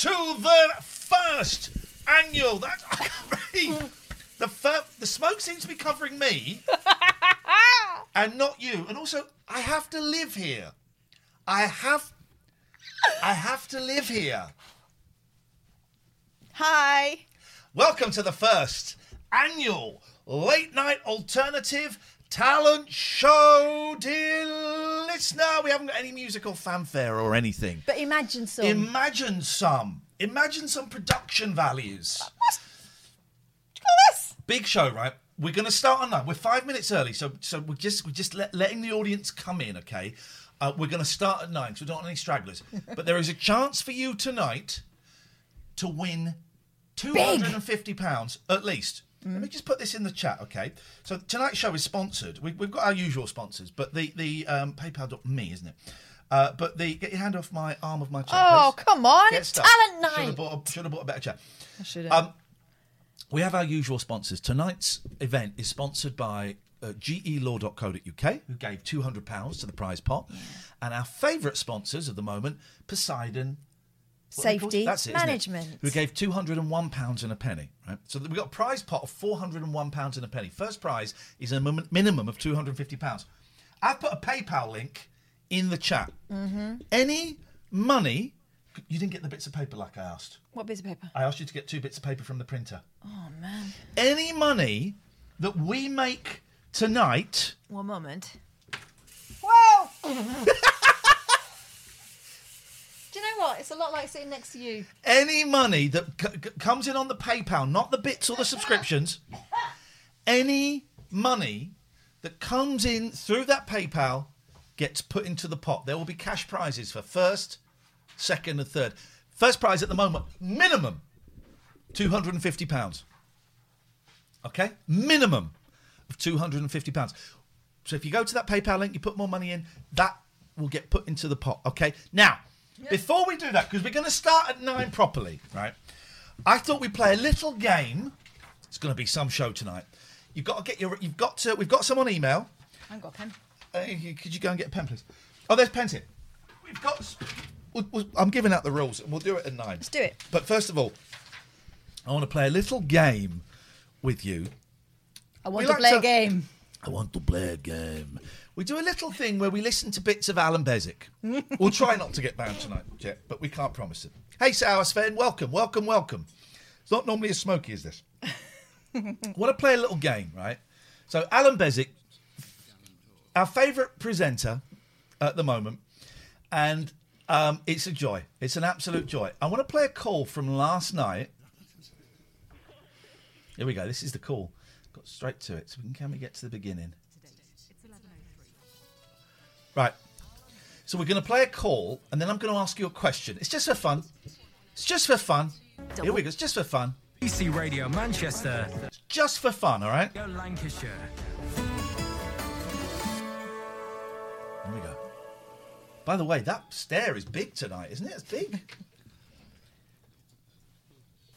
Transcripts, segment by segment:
to the first annual. That the fir- the smoke seems to be covering me, and not you. And also, I have to live here. I have, I have to live here. Hi. Welcome to the first annual late night alternative talent show, dear listener. We haven't got any musical fanfare or anything. But imagine some. Imagine some. Imagine some production values. this. Big show, right? We're going to start on nine. We're five minutes early, so so we're just we're just let, letting the audience come in. Okay, uh, we're going to start at nine, so we don't want any stragglers. but there is a chance for you tonight to win two hundred and fifty pounds at least. Let me just put this in the chat, okay? So tonight's show is sponsored. We, we've got our usual sponsors, but the the um, PayPal.me, isn't it? Uh, but the get your hand off my arm of my chair. Oh, please. come on. Get It's stuck. talent Should have night. bought, a- should have bought a better chair. I should have. Um, we have our usual sponsors. Tonight's event is sponsored by uh, gelaw.co.uk, who gave £200 to the prize pot. And our favourite sponsors of the moment, Poseidon. what are they called? Safety That's it, isn't it? management. Who gave £201 and a penny. Right? So we've got a prize pot of £401 and a penny. First prize is a minimum of £250. I've put a PayPal link in the chat. Mm-hmm. Any money. You didn't get the bits of paper like I asked. What bits of paper? I asked you to get two bits of paper from the printer. Oh, man. Any money that we make tonight, One moment. Whoa! You know what? It's a lot like sitting next to you. any money that c- c- comes in on the PayPal, not the bits or the subscriptions, any money that comes in through that PayPal gets put into the pot. There will be cash prizes for first, second, and third. First prize at the moment, minimum £250. Okay? Minimum of £250. So if you go to that PayPal link, you put more money in, that will get put into the pot. Okay? Now, before we do that, because we're going to start at nine properly, right? I thought we'd play a little game. It's going to be some show tonight. You've got to get your. You've got to. We've got some on email. I haven't got a pen. Uh, could you go and get a pen, please? Oh, there's pens here. We've got. We'll, we'll, I'm giving out the rules, and we'll do it at nine. Let's do it. But first of all, I want to play a little game with you. I want We to like play to- a game. I want to play a game. We do a little thing where we listen to bits of Alan Beswick. we'll try not to get banned tonight, Jet, but we can't promise it. Hey, Sour Sven, welcome, welcome, welcome. It's not normally as smoky as this. want to play a little game, right? So, Alan Beswick, our favourite presenter at the moment, and um, it's a joy. It's an absolute joy. I want to play a call from last night. Here we go. This is the call. Got straight to it. So can we get to the beginning? Right. So we're going to play a call, and then I'm going to ask you a question. It's just for fun. It's just for fun. Here we go. It's just for fun. BBC Radio Manchester, It's just for fun, all right? Go Lancashire. Here we go. By the way, that stair is big tonight, isn't it? It's big.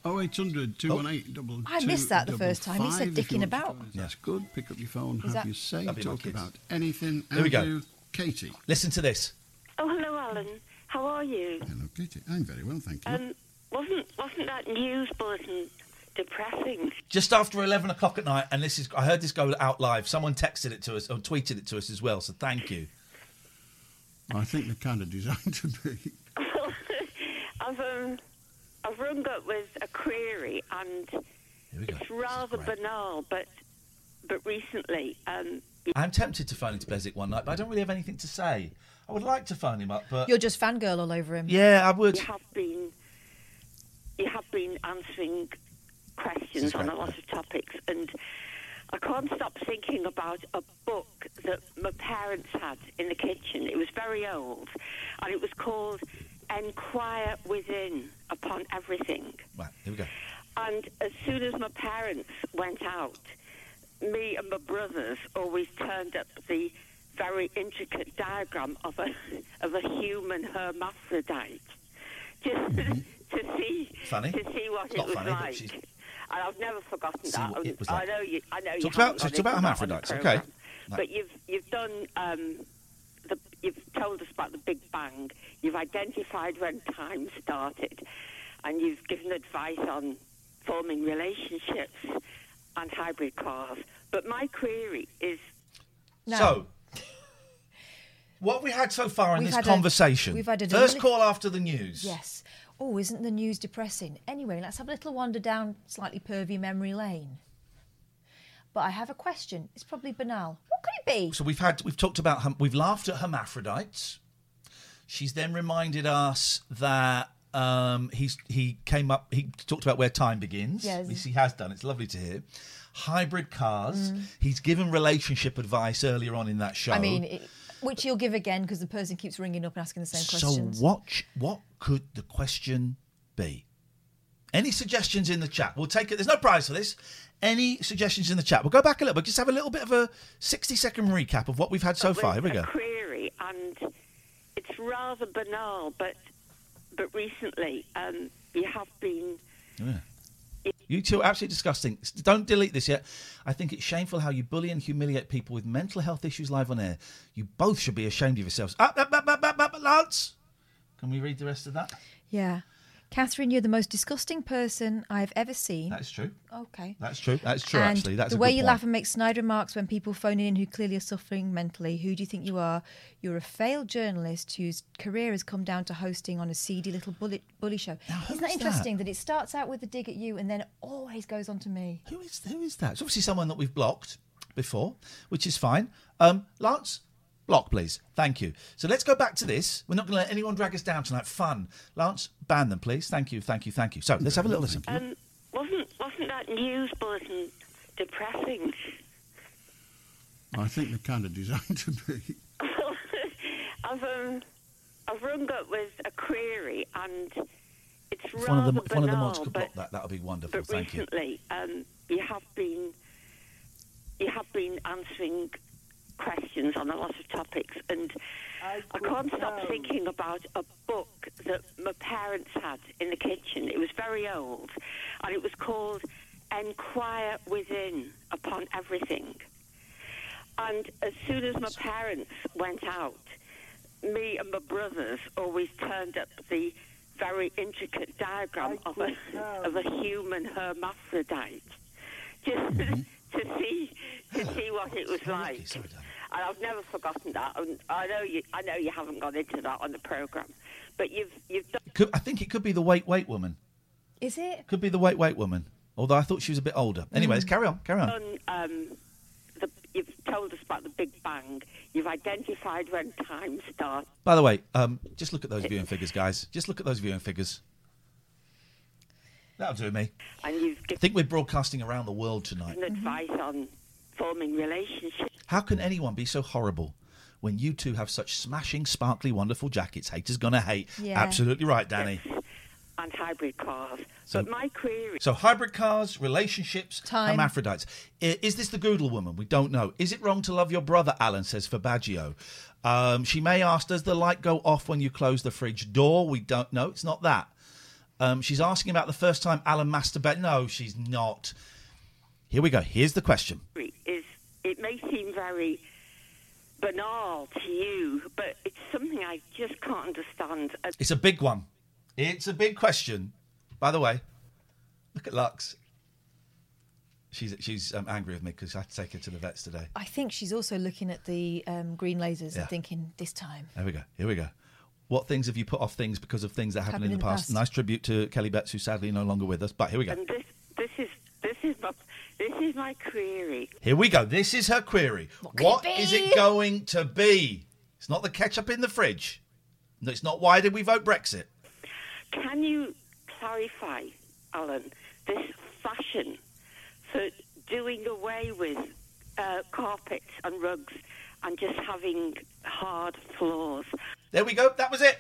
0800 218 double I missed that the first time. He said five if you dicking about. That's good. Pick up your phone, have that- your say, That'd be my talk kids. about anything. Here we go. Andrew, Katie. Listen to this. Oh, hello, Alan. How are you? Hello, Katie. I'm very well, thank you. Um, wasn't wasn't that news bulletin depressing? Just after 11 o'clock at night, and this is, I heard this go out live. Someone texted it to us or tweeted it to us as well, so thank you. I think they're kind of designed to be. I've um, I've rung up with a query, and Here we go. it's rather banal, but but recently, um, I'm tempted to phone into Beswick one night, but I don't really have anything to say. I would like to phone him up, but You're just fangirl all over him. yeah, I would. you have been you have been answering questions on a lot of topics, and I can't stop thinking about a book that my parents had in the kitchen. It was very old, and it was called "Enquire Within Upon Everything." Right, here we go. And as soon as my parents went out, me and my brothers always turned up the very intricate diagram of a of a human hermaphrodite, just to see Mm-hmm. Funny. to see what It's it was funny, like. And I've never forgotten that. it was I know you. I know you. Talked about- haven't about into that on hermaphrodites, okay. No. But you've you've done. Um, the, you've told us about the Big Bang. You've identified when time started, and you've given advice on forming relationships and hybrid cars. But my query is No. So, what we had so far in We've this had a- conversation. we've had a first call after the news. Yes. Oh, isn't the news depressing? Anyway, let's have a little wander down slightly pervy memory lane. But I have a question. It's probably banal. What could it be? So we've had we've talked about we've laughed at hermaphrodites. She's then reminded us that um, he's he came up he talked about where time begins. Yes. Yes, he has done. It's lovely to hear. Hybrid cars. He's given relationship advice earlier on in that show. Mm. I mean, it, which he'll give again because the person keeps ringing up and asking the same so questions. So watch what could the question be? Any suggestions in the chat? We'll take it. There's no prize for this. Any suggestions in the chat? We'll go back a little bit. Just have a little bit of a 60 second recap of what we've had so with far. Here we a go. query, and it's rather banal, but but recently um, you have been. You two are absolutely disgusting. Don't delete this yet. I think it's shameful how you bully and humiliate people with mental health issues live on air. You both should be ashamed of yourselves. Up, up, up, up, up, up, Lance. Can we read the rest of that? Yeah. Catherine, you're the most disgusting person I've ever seen. That's true. okay. That's true. That's true. and actually, that's the a way you point. laugh and make snide remarks when people phone in who clearly are suffering mentally. Who do you think you are? You're a failed journalist whose career has come down to hosting on a seedy little bully, bully show. Now, Isn't that is that? interesting that? it starts out with a dig at you and then always goes on to me? Who is who is that? It's obviously someone that we've blocked before, which is fine. Um, Lance, block please. Thank you. So let's go back to this. We're not going to let anyone drag us down tonight. Fun. Lance, ban them please. Thank you. Thank you. Thank you. So let's have a little listen. Um, wasn't wasn't that news bulletin depressing? I think they're kind of designed to be. I've um, I've rung up with a query, and it's If one of rather the if one of the mods could but, block that, that would be wonderful. but Thank you. recently um, you have been you have been answering questions on a lot of topics, and I, can't stop thinking about a book that my parents had in the kitchen. It was very old, and it was called "Enquire Within Upon Everything." And as soon as my parents went out, me and my brothers always turned up the very intricate diagram of a of a human hermaphrodite, just mm-hmm. to see to see what it was like. Sorry. And I've never forgotten that. And I know you. I know you haven't gone into that on the program, but you've you've done. Could, I think it could be the wait wait woman. Is it? Could be the wait wait woman. Although I thought she was a bit older. Anyways, let's carry on. Carry on. done um, the, you've told us about the Big Bang. You've identified when time starts. By the way, um, just look at those viewing figures, guys. Just look at those viewing figures. That'll do me. and you've I think we're broadcasting around the world tonight. advice on forming relationships. How can anyone be so horrible when you two have such smashing, sparkly, wonderful jackets? Haters gonna hate. Yeah. Absolutely right, Danny. and hybrid cars. but my query So hybrid cars, relationships, Time. hermaphrodites. Is this the Goodle woman? We don't know. Is it wrong to love your brother? Alan says for Baggio. Um, she may ask, does the light go off when you close the fridge door? We don't know. It's not that. Um, she's asking about the first time Alan masturbated. No, she's not. Here we go. Here's the question. is it may seem very banal to you, but it's something I just can't understand. It's a big one. It's a big question. By the way, look at Lux. She's she's um, angry with me because I had to take her to the vets today. I think she's also looking at the um, green lasers Yeah. and thinking, this time. There we go. Here we go. What things have you put off things because of things that happened in the, past? Nice tribute to Kelly Betts, who's sadly no longer with us. But here we go. And this this is this is my this is my query. Here we go. This is her query. could What it is it going to be? It's not the ketchup in the fridge. No, It's not why did we vote Brexit? Can you clarify, Alan, this fashion for doing away with uh, carpets and rugs and just having hard floors? There we go. That was it.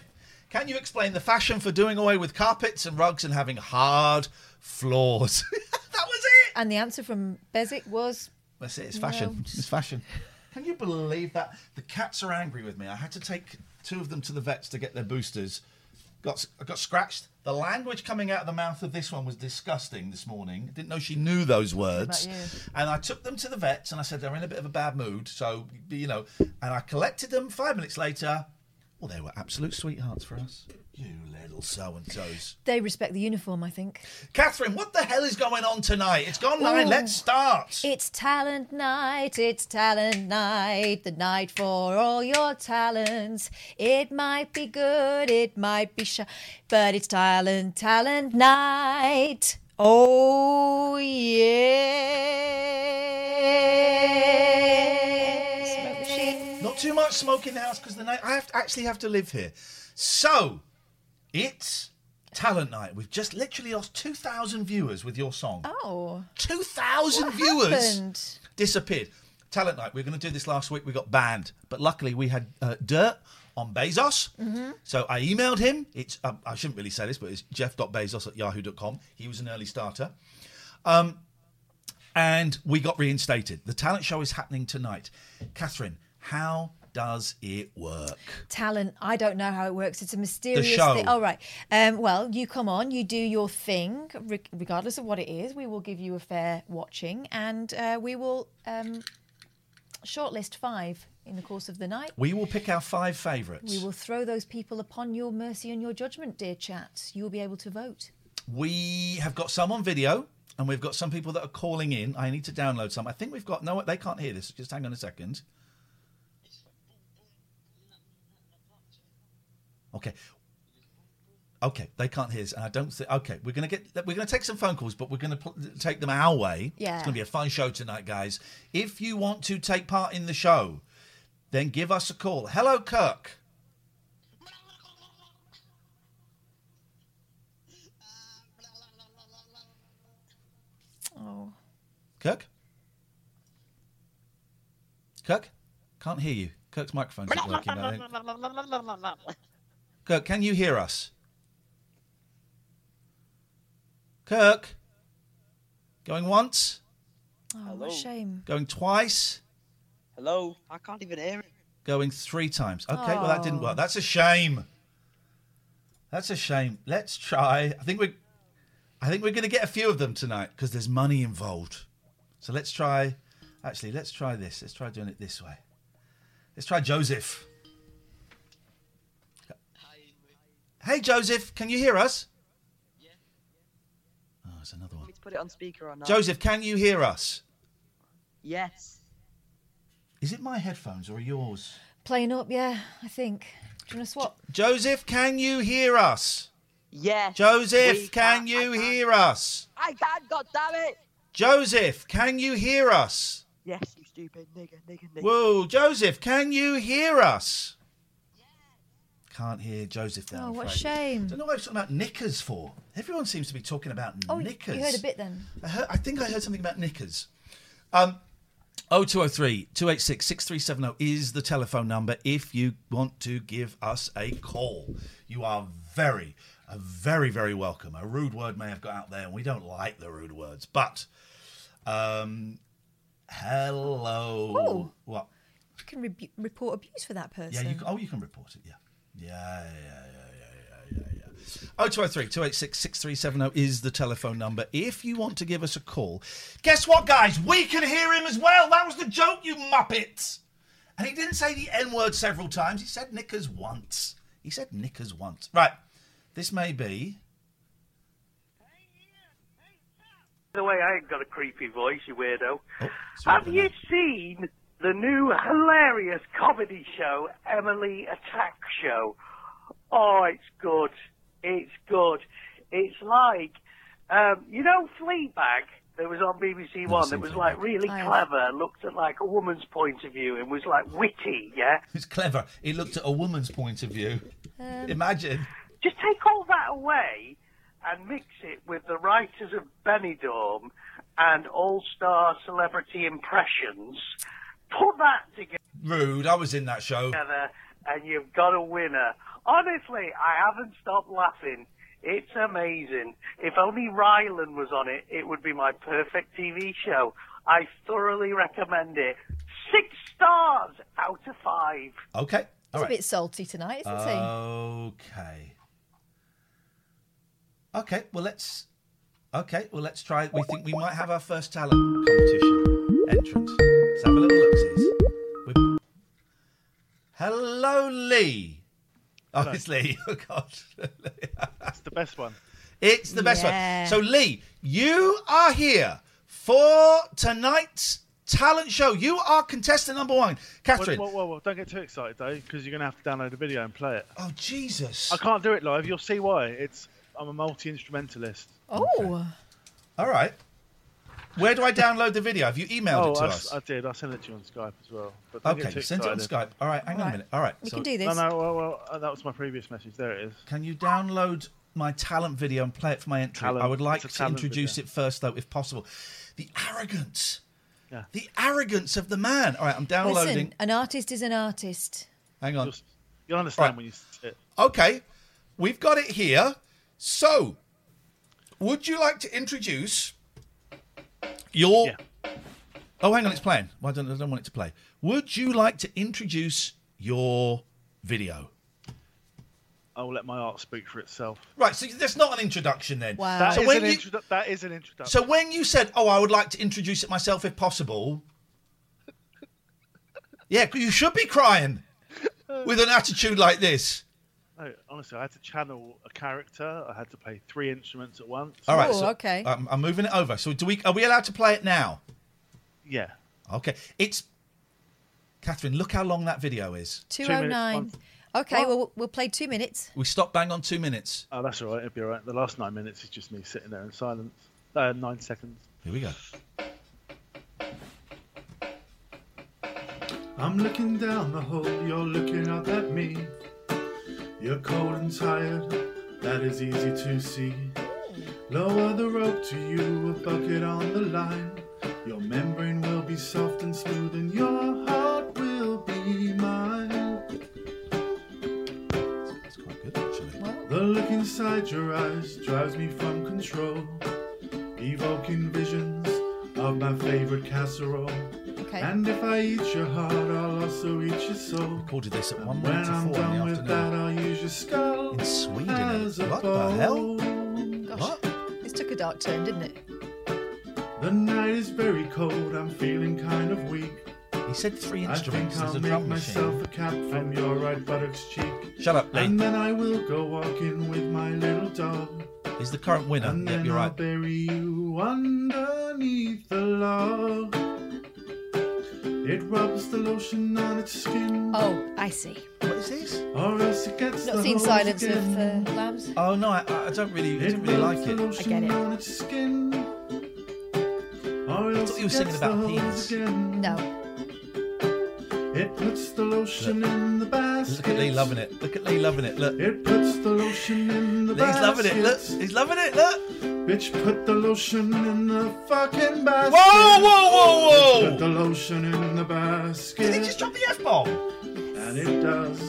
Can you explain the fashion for doing away with carpets and rugs and having hard floors? that was it. And the answer from Beswick was That's it. It's fashion. It's fashion. Can you believe that? The cats are angry with me. I had to take two of them to the vets to get their boosters. Got I got scratched. The language coming out of the mouth of this one was disgusting this morning. Didn't know she knew those words. And I took them to the vets and I said they're in a bit of a bad mood. So you know, and I collected them. Five minutes later, well, they were absolute sweethearts for us. You little so and so's. they respect the uniform, I think. Catherine, what the hell is going on tonight? It's gone nine. Let's start. It's talent night, it's talent night, the night for all your talents. It might be good, it might be shy, but it's talent, talent night. Oh, yeah. Not too much smoke in the house because the night I have to, actually have to live here. So it's talent night. We've just literally lost two thousand viewers with your song. Oh. Oh, Two thousand viewers happened? disappeared. Talent night. We were going to do this last week. We got banned, but luckily we had uh, dirt on Bezos. Mm-hmm. So I emailed him. It's um, I shouldn't really say this, but it's jeff.bezos at yahoo.com. He was an early starter. Um, and we got reinstated. The talent show is happening tonight. Catherine, how does it work? talent. I don't know how it works. It's a mysterious show. thing. Oh, right. Um, well, you come on, you do your thing, re- regardless of what it is. We will give you a fair watching, and uh, we will um, shortlist five in the course of the night. We will pick our five favourites. We will throw those people upon your mercy and your judgment, dear chat. You will be able to vote. We have got some on video, and we've got some people that are calling in. I need to download some. I think we've got no. They can't hear this. Just hang on a second. Okay. Okay, they can't hear us, and I don't think. Okay, we're gonna get. We're gonna take some phone calls, but we're gonna pl- take them our way. Yeah. it's gonna be a fun show tonight, guys. If you want to take part in the show, then give us a call. Hello, Kirk. Oh, Kirk? Kirk? Can't hear you. Kirk's microphone's not working. I think. Kirk, can you hear us? Kirk? Going once? oh what a shame. Going twice? Hello? I can't even hear it. Going three times. Okay, well that didn't work. That's a shame. That's a shame. Let's try. I think we're I think we're gonna get a few of them tonight because there's money involved. So let's try actually let's try this. Let's try doing it this way. Let's try Joseph. Hey Joseph, can you hear us? Yeah. Oh, there's another one. Let's put it on speaker or not. Joseph, can you hear us? Yes. Is it my headphones or yours? Playing up, yeah, I think. Do you want to swap? Joseph, can you hear us? Yes. Joseph, we can you can. hear us? I can, God damn it! Joseph, can you hear us? Yes, you stupid nigger, nigger, nigger. Whoa, Joseph, can you hear us? Can't hear Joseph there. Oh, what a shame. don't know what I was talking about knickers for. Everyone seems to be talking about Oh, knickers. you heard a bit then. I, heard, I think I heard something about knickers. Um, 0203 286 6370 is the telephone number if you want to give us a call. You are very, very, very welcome. A rude word may have got out there, and we don't like the rude words. But, um, hello. Oh. What? You can rebu- report abuse for that person. Yeah, you can, oh, you can report it. Yeah, yeah, yeah, yeah, yeah, yeah, yeah, yeah. Oh, 203 286 6370 is the telephone number. If you want to give us a call, guess what, guys? We can hear him as well. That was the joke, you muppets. And he didn't say the N word several times. He said knickers once. He said knickers once. Right. This may be. By the way, I ain't got a creepy voice, you weirdo. Oh, Have you seen the new hilarious comedy show, Emily Atack Show? Oh, it's good. It's good. It's like, um, you know, Fleabag that was on BBC One that was like really I- clever, looked at like a woman's point of view and was like witty, yeah? It's clever. He looked at a woman's point of view. Imagine. Just take all that away and mix it with the writers of Benidorm and all-star celebrity impressions. Put that together. Rude. I was in that show. together and you've got a winner. Honestly, I haven't stopped laughing. It's amazing. If only Rylan was on it, it would be my perfect TV show. I thoroughly recommend it. Six stars out of five. Okay. He's All a right. bit salty tonight, isn't he? Okay. Okay, well let's. Okay, well let's try. We think we might have our first talent competition entrant. Let's have a little look, sis. We- Hello, Lee. Oh, Hello. it's Lee. Oh God, It's the best one. it's the best Yeah. one. So, Lee, you are here for tonight's talent show. You are contestant number one, Catherine. Whoa, whoa, whoa, whoa, Don't get too excited, though, because you're going to have to download the video and play it. Oh, Jesus. I can't do it live. You'll see why. It's I'm a multi-instrumentalist. Oh. All right. Where do I download the video? Have you emailed oh, it to I, us? I did. I sent it to you on Skype as well. But Okay, too send it on. Skype. All right, hang on a minute. All right, we so- can do this. No, no, well, well uh, that was my previous message. There it is. Can you download my talent video and play it for my entry? Talent- I would like to introduce video. it first, though, if possible. The arrogance. Yeah. The arrogance of the man. All right, I'm downloading. Listen, an artist is an artist. Hang on. You'll understand Right. when you see it. Okay, we've got it here. So, would you like to introduce your? Oh, hang on, it's playing. Well, I don't, I don't want it to play. Would you like to introduce your video? I'll let my art speak for itself. Right, so that's not an introduction then. That So is when an you, introdu- that is an introduction. so when you said, "Oh, I would like to introduce it myself if possible," yeah, you should be crying with an attitude like this. No, honestly, I had to channel a character. I had to play three instruments at once. All right, so I'm, I'm moving it over. So, do we? Are we allowed to play it now? Yeah. Okay, it's Catherine. Look how long that video is. 209. Okay, well, we'll play two minutes. We stop bang on two minutes. Oh, that's all right. It'll be all right. The last nine minutes is just me sitting there in silence. Uh, nine seconds. Here we go. I'm looking down the hole, you're looking up at me. You're cold and tired, that is easy to see. Lower the rope to you, a bucket on the line. Your membrane will be soft and smooth, and your heart will be mine. The look inside your eyes drives me from control, evoking visions of my favorite casserole. Okay. And if I eat your heart, I'll also eat your soul. Recorded this at one When minute to I'm four in done the with afternoon. that, I'll use your skull In Sweden. Eh? as a What the hell? Gosh, this took a dark turn, didn't it? The night is very cold, I'm feeling kind of weak. He said three I think instruments. There's I'll a make drum myself machine. a cap from your right buttock's cheek. Shut up, Lee. And then I will go walking with my little dog. He's the current winner. And Yep, then you're I'll right. bury you underneath the log. It rubs the lotion on its skin. Oh, I see. What is this? Or else it gets Not the seen hose Silence again. of uh, Lambs? Oh no, I, I don't really, I It didn't really like it. lotion I get it. on its skin. Or else thought you were singing about the penis. again. No. It puts the lotion Look. in the basket. Look at Lee loving it. Look at Lee loving it. Look. It puts the lotion in the Lee's basket. loving it. Look. He's loving it. Look. Bitch, put the lotion in the fucking basket. Whoa, whoa, whoa, whoa. Bitch, put the lotion in the basket. Did he just drop the F bomb? And it does.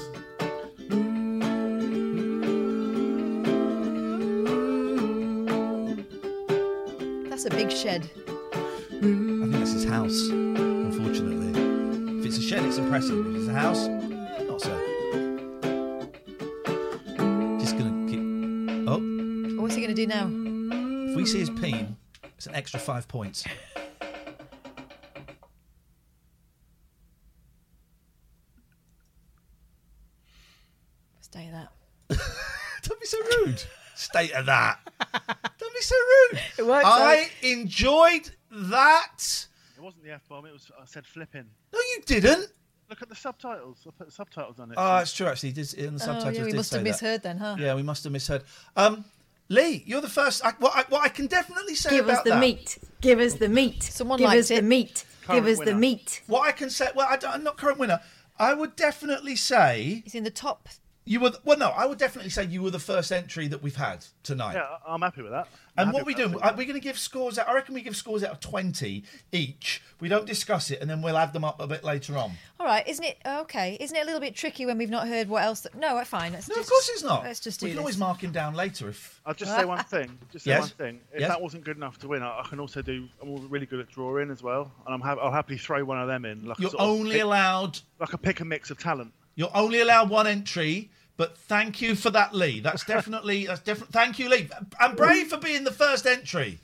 That's a big shed. I think that's his house, unfortunately. If it's a shed, it's impressive. If it's a house, not so. Just gonna keep. Oh, What's he going to do now? if we see his peen, it's an extra five points. Stay that. Don't be so rude. State of that. Don't be so rude. It works, I enjoyed that. It wasn't the F bomb, it was I said flipping. No, you didn't. Look at the subtitles. I put the subtitles on it. Oh, it's true. Actually, Did in the Oh, subtitles. yeah, we must have say that. misheard then, huh? Yeah, we must have misheard. Um, Lee, you're the first. I, what, I, what I can definitely say Give about us the that. meat. Give us the meat. Someone Give liked us the it. meat. Current Give us the meat. What I can say. Well, I don't, I'm not current winner. I would definitely say He's in the top. You were. Well, no, I would definitely say you were the first entry that we've had tonight. Yeah, I- I'm happy with that. I'm And what we with do? that. Are we going to give scores out? I reckon we give scores out of twenty each. We don't discuss it, and then we'll add them up a bit later on. All right, isn't it okay? Isn't it a little bit tricky when we've not heard what else? That, no, fine. Let's No, just, of course it's not. Let's just do we can this. always mark him down later if. I'll just say one thing. Just say Yes. one thing. If Yes. that wasn't good enough to win, I, I can also do. I'm really good at drawing as well, and I'm ha- I'll happily throw one of them in. Like You're only pick- allowed. like a pick a mix of talent. You're only allowed one entry, but thank you for that, Lee. That's definitely that's different. Thank you, Lee, and brave for being the first entry.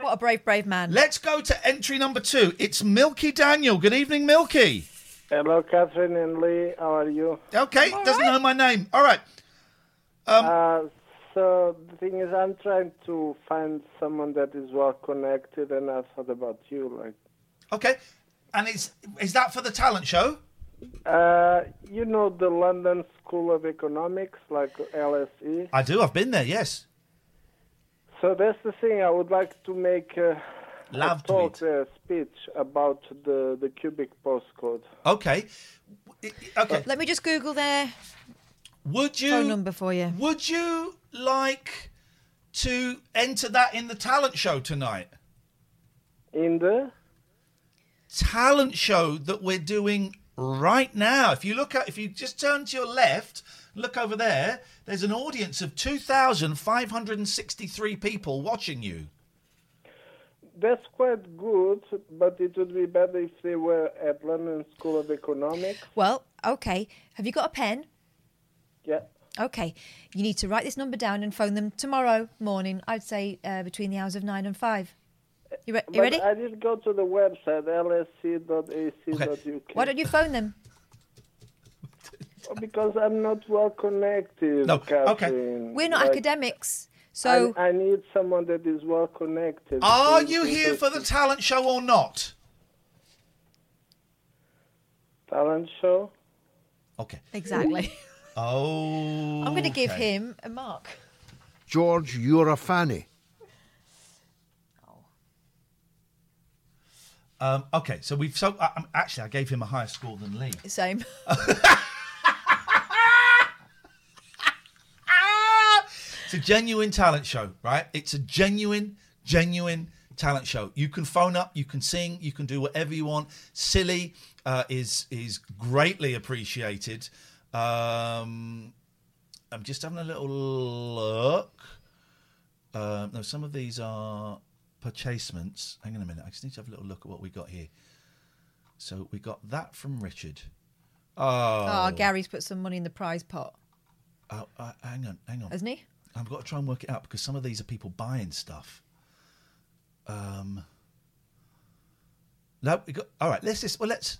What a brave, brave man. Let's go to entry number two. It's Milky Daniel. Good evening, Milky. Hello, Catherine and Lee. How are you? Okay, doesn't know my name. All right. Um, uh, so the thing is, I'm trying to find someone that is well connected, and I thought about you. Like, Okay, and is is that for the talent show? Uh, you know, the London School of Economics, like LSE. I do. I've been there. Yes. So that's the thing. I would like to make uh, Love a talk, a speech about the the cubic postcode. Okay. Okay. Let me just Google their Would you phone number for you. Would you like to enter that in the talent show tonight? In the talent show that we're doing right now. If you look at, if you just turn to your left, look over there. There's an audience of two thousand five hundred and sixty-three people watching you. That's quite good, but it would be better if they were at London School of Economics. Well, okay. Have you got a pen? Yeah. Okay. You need to write this number down and phone them tomorrow morning. I'd say uh, between the hours of nine and five. You, re- you But ready? I did go to the website lsc.ac.uk. Why don't you phone them? Because I'm not well connected. No, okay. We're not Like, academics, so I, I need someone that is well connected. Are you here for the talent show or not? talent show? Okay. exactly. Oh. I'm going to give okay. him a mark. George, you're a fanny. Um, okay, so we've so uh, actually I gave him a higher score than Lee. Same. It's a genuine talent show, right? It's a genuine, genuine talent show. You can phone up, you can sing, you can do whatever you want. Silly uh, is is greatly appreciated. Um, I'm just having a little look. Uh, no, some of these are purchasements. Hang on a minute. I just need to have a little look at what we got here. So we got that from Richard. Oh, Oh, Gary's put some money in the prize pot, Oh, uh, hang on, hang on. hasn't he? I've got to try and work it out because some of these are people buying stuff. Um. No, we got. All right, let's just. Well, let's.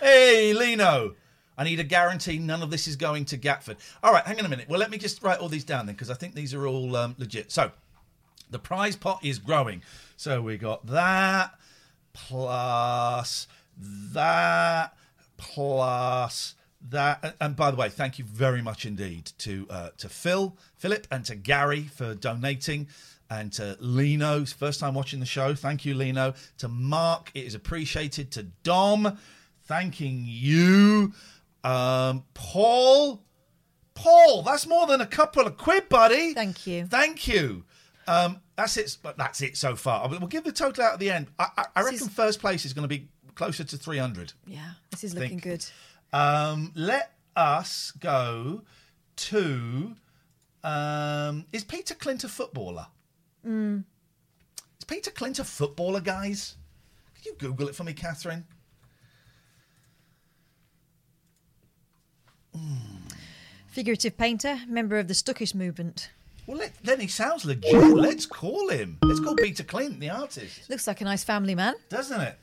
Hey, Lino. I need a guarantee none of this is going to Gatford. All right, hang on a minute. Well, let me just write all these down then because I think these are all um, legit. So, the prize pot is growing. So we got that plus that plus that. And- by the way, thank you very much indeed to uh, to Phil, Philip, and to Gary for donating. And to Lino, first time watching the show. Thank you, Lino. To Mark, it is appreciated. To Dom, thanking you. Um, Paul, Paul, that's more than a couple of quid, buddy. Thank you. Thank you. Um, that's it. But that's it so far. We'll give the total out at the end. I, I, I reckon is- first place is going to be closer to three hundred. Yeah, this is looking good. Um, let us go to. Um, is Peter Clint a footballer? Mm. Is Peter Clint a footballer, guys? Could you Google it for me, Catherine? Figurative painter, member of the Stuckist movement. Well, let, then he sounds legit. Let's call him. Let's call Peter Clint, the artist. Looks like a nice family man. Doesn't it?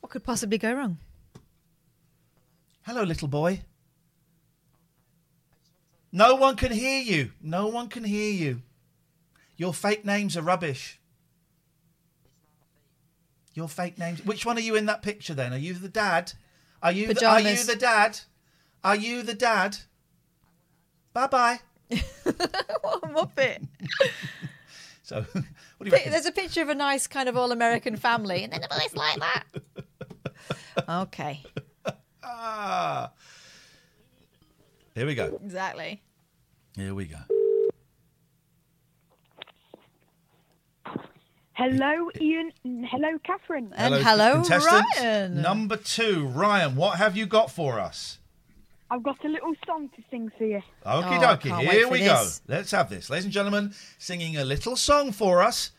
What could possibly go wrong? Hello, little boy. No one can hear you. No one can hear you. Your fake names are rubbish. Your fake names. Which one are you in that picture then? Are you the dad? Are you the, are you the dad? Are you the dad? Bye bye. what a muppet! So, what do you Pi- reckon? There's a picture of a nice kind of all-American family, and then a voice like that. Okay, Ah. Here we go. exactly. Here we go. Hello, Ian. Hello, Catherine. And hello, contestant Ryan. Number two, Ryan. What have you got for us? I've got a little song to sing for you. Okie dokie, here we go. Let's have this. Ladies and gentlemen, singing a little song for us.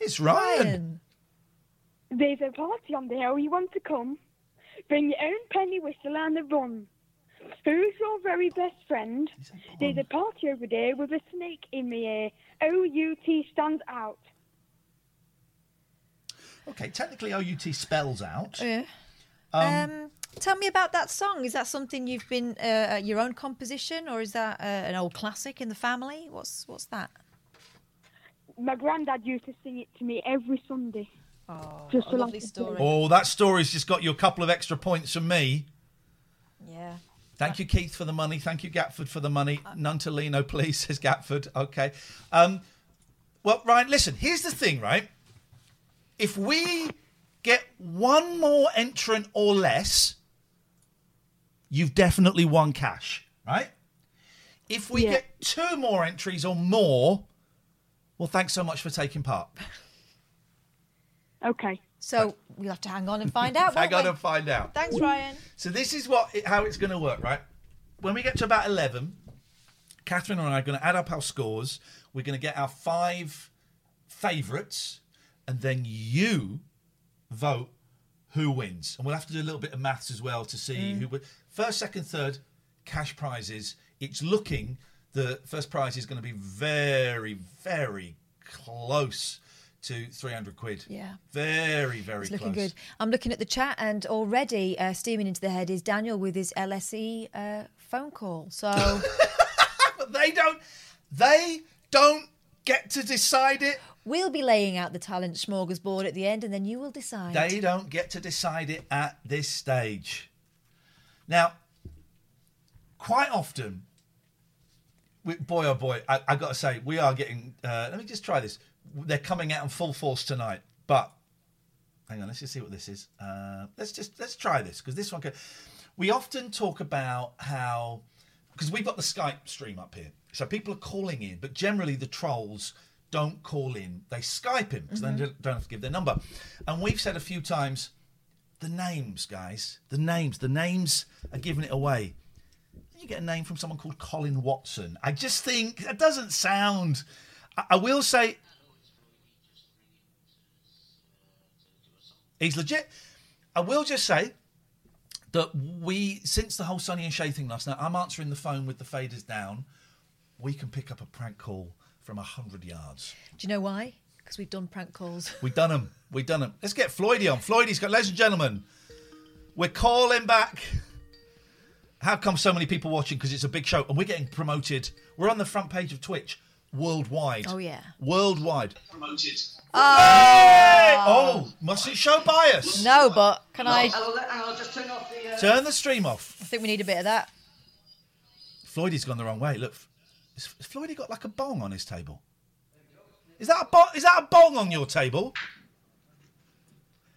It's Ryan. There's a party on the hill. You want to come? Bring your own penny whistle and a run. Who's your very best friend? There's a party over there with a snake in the ear. O-U-T stands out. Okay, technically OUT spells out. Yeah. Um, Um, tell me about that song. Is that something you've been uh, your own composition, or is that uh, an old classic in the family? What's what's that? My granddad used to sing it to me every Sunday. Oh, Just a lovely like- story. Oh, that story's just got you a couple of extra points from me. Yeah. Thank you, Keith, for the money. Thank you, Gatford, for the money. None to Lino, please, says Gatford. Okay. Um, well, Ryan, listen, here's the thing, right? If we get one more entrant or less, you've definitely won cash, right? If we get two more entries or more, well, thanks so much for taking part. Okay. So we'll have to hang on and find out. Hang won't on we? and find out. Thanks, Ryan. So this is what how it's going to work, right? When we get to about eleven, Catherine and I are going to add up our scores. We're going to get our five favourites, and then you vote who wins. And we'll have to do a little bit of maths as well to see Mm. who win. First, second, third, cash prizes. It's looking the first prize is going to be very, very close to three hundred quid. Yeah. Very, very It's looking close. good. I'm looking at the chat, and already uh, steaming into the head is Daniel with his LSE uh, phone call. So but they don't. They don't get to decide it. we'll be laying out the talent smorgasbord at the end, and then you will decide. They don't get to decide it at this stage. Now, quite often, we, boy oh boy, I, I got to say, we are getting. Uh, let me just try this. They're coming out in full force tonight, but hang on, let's just see what this is. Uh, let's just let's try this because this one. Can, we often talk about how because we've got the Skype stream up here, so people are calling in, but generally the trolls don't call in; they Skype in, so Mhm. they don't have to give their number. And we've said a few times, the names, guys, the names, the names are giving it away. You get a name from someone called Colin Watson. I just think that doesn't sound. I, I will say he's legit. I will just say that we, since the whole Sonny and Shay thing last night, I'm answering the phone with the faders down. We can pick up a prank call from hundred yards. Do you know why? Because we've done prank calls. We've done them. We've done them. Let's get Floydie on. Floydie's got, ladies and gentlemen, we're calling back. How come so many people watching? Because it's a big show, and we're getting promoted. We're on the front page of Twitch worldwide. Oh yeah. Worldwide. Promoted. Hey! Oh, must it show bias. No, but can I? I'll, I'll just turn off the. Uh... Turn the stream off. I think we need a bit of that. Floydie's gone the wrong way. Look, has has Floydie got like a bong on his table? Is that a bong? Is that a bong on your table?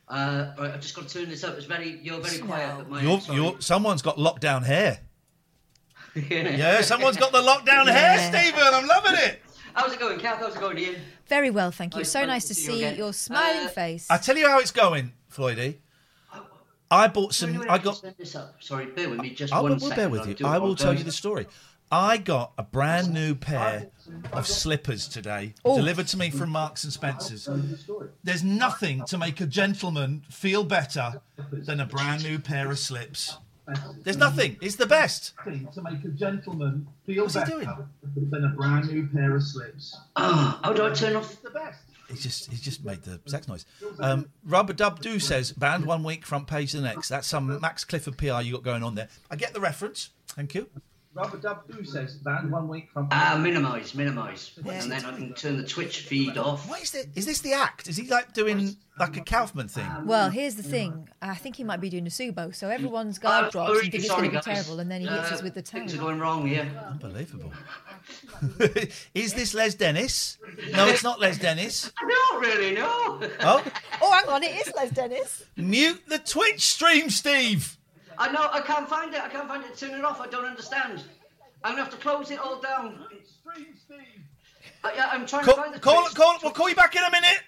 Uh, right, I've just got to turn this up. It's very, you're very quiet. At my You're, sorry. you're, someone's got lockdown hair. yeah, someone's got the lockdown hair, Yeah. Stephen. I'm loving it. How's it going, Kath? How's it going, Ian? Very well, thank you. Nice- so nice nice to to see you see your smiling Uh, face. I tell you how it's going, Floydie. I bought some. Anyway, I can got. set this up. Sorry, bear with me just I one will second. bear with you. I will tell you the story. I got a brand new pair of slippers today, Oh. delivered to me from Marks and Spencers. There's nothing to make a gentleman feel better than a brand new pair of slips. There's nothing. It's the best. To make a gentleman feel What's he doing? than a brand new pair of slips. Oh, how do I turn off? the best? He's just he's just made the sex noise. Um, Rubber Dub Do says banned one week, front page the next. That's some Max Clifford PR you got going on there. I get the reference. Thank you. Rubber Dub Do says banned one week, front Ah, minimise, minimise, and then I can turn the Twitch feed off. What is this? Is this the act? Is he like doing like a Kaufman thing? Well, here's the thing. I think he might be doing a subo, so everyone's guard Uh, drops oh, and think it's sorry, going to be terrible, and then he hits Uh, us with the towel. Things are going wrong here. Unbelievable. is this Les Dennis? No, it's not Les Dennis. I don't really no. Oh, Oh, hang on, it is Les Dennis. mute the Twitch stream, Steve. I know, I can't find it. I can't find it. Turn it off. I don't understand. I'm gonna have to close it all down. I, yeah, I'm trying Call, to find the call, Twitch. call. We'll call you back in a minute.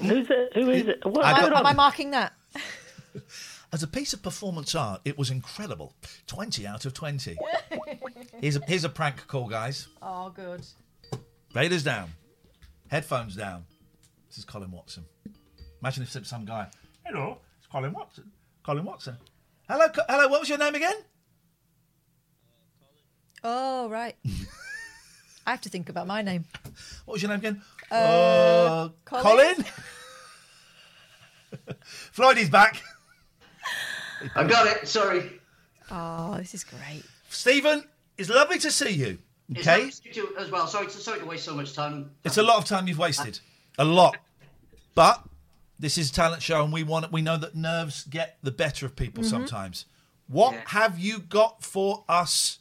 Who's it? Who is it? What, I Am got- I, am I marking that? As a piece of performance art, it was incredible. 20 out of 20. here's, a, here's a prank call, guys. Oh, good. Raiders down. Headphones down. This is Colin Watson. Imagine if some guy, hello, it's Colin Watson. Colin Watson. Hello, Co- hello, what was your name again? Oh, right. I have to think about my name. What was your name again? Uh, Colin? Colin? Floydie's back. I got it. Sorry. Oh, this is great. Stephen, it's lovely to see you. It's Okay? nice to meet you as well. Sorry to, sorry to waste so much time. It's a lot of time you've wasted. A lot. But this is a talent show and we want we know that nerves get the better of people Mhm. sometimes. What Yeah. have you got for us,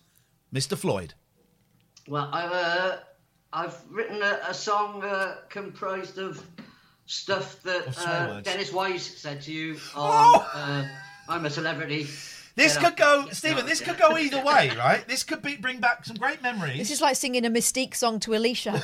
Mr. Floyd? Well, I've uh, I've written a, a song uh, comprised of stuff that uh. Dennis Wise said to you on uh, I'm a Celebrity. This Get could Up, go, Stephen. This could go either way, right? This could be bring back some great memories, This is like singing a Mystique song to Alicia.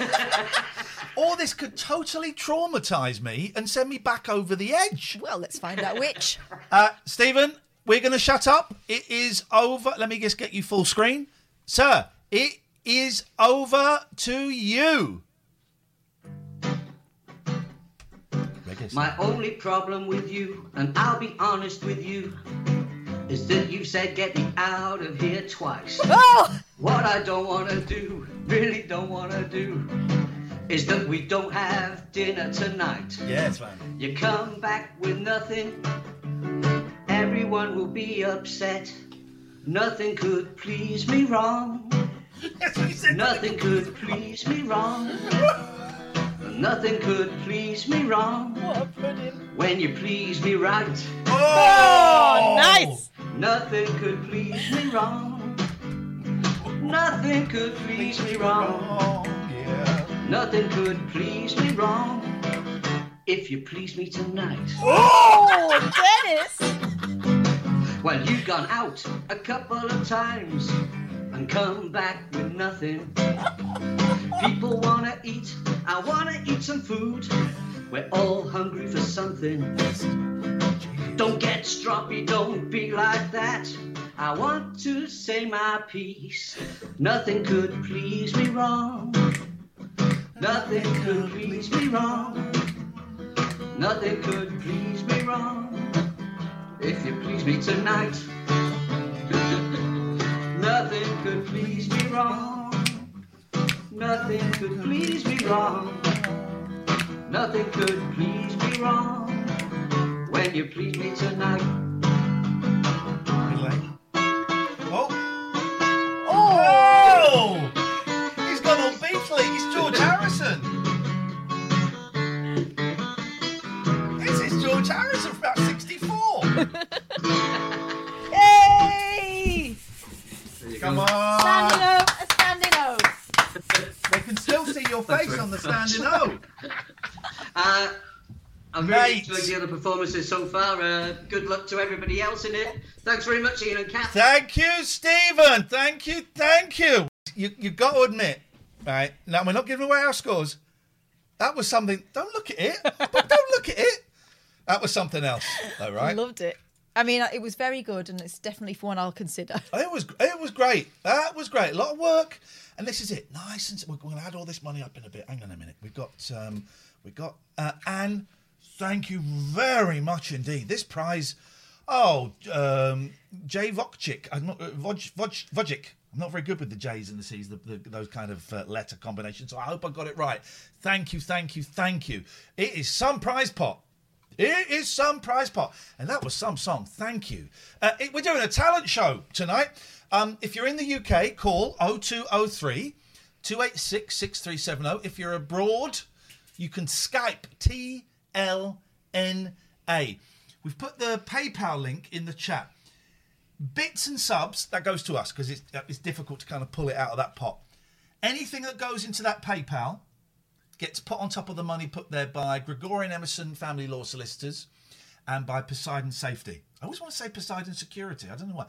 or this could totally traumatise me and send me back over the edge. Well, let's find out which. Uh, Stephen, we're going to shut up. It is over. Let me just get you full screen, sir. It is over to you. My only problem with you, and I'll be honest with you, is that you said get me out of here twice. Oh! What I don't want to do, really don't want to do, is that we don't have dinner tonight. Yes, man. You come back with nothing, everyone will be upset. Nothing could please me wrong. Nothing could please me wrong. Nothing could please me wrong. When you please me right. Oh, nice. Nothing could please me wrong. Nothing could please me wrong. Nothing could please me wrong. If you please me tonight. Oh, Dennis. Well, you've gone out a couple of times and come back with nothing. People wanna eat, I wanna eat some food. We're all hungry for something. Don't get stroppy, don't be like that. I want to say my piece. Nothing could please me wrong. Nothing could please me wrong. Nothing could please me wrong. If you please me tonight. Nothing could please me wrong. Nothing could please me wrong. Nothing could please me wrong. When you please me tonight. Oh. Oh! He's gone all Beatley. It's George This is George Harrison about 64. Yay! Come on. Standing O, a standing O. They can still see your face on the standing O. Uh, I've really Mate. enjoyed the other performances so far. Uh, good luck to everybody else in it. Thanks very much, Ian and Kath. Thank you, Stephen. Thank you, thank you. You you got to admit, right? Now we're not giving away our scores. That was something. Don't look at it. but don't look at it. That was something else, though, right? Loved it. I mean, it was very good, and it's definitely for one I'll consider. It was it was great. That was great. A lot of work, and this is it. Nice and we're going to add all this money up in a bit. Hang on a minute. We've got um, we got uh, Anne. Thank you very much indeed. This prize. Oh, um, Jay Vokchik. I'm not uh, Voj, Voj. I'm not very good with the J's and the C's, the, the, those kind of uh, letter combinations. So I hope I got it right. Thank you, thank you, thank you. It is some prize pot. It is some prize pot. And that was some song. Thank you. Uh, it- we're doing a talent show tonight. Um, if you're in the UK, call 0203 286 6370. If you're abroad, you can Skype TLNA. We've put the PayPal link in the chat. Bits and subs, that goes to us because it's, it's difficult to kind of pull it out of that pot. Anything that goes into that PayPal gets put on top of the money put there by Gregorian Emerson Family Law Solicitors and by Poseidon Safety. I always want to say Poseidon Security. I don't know why.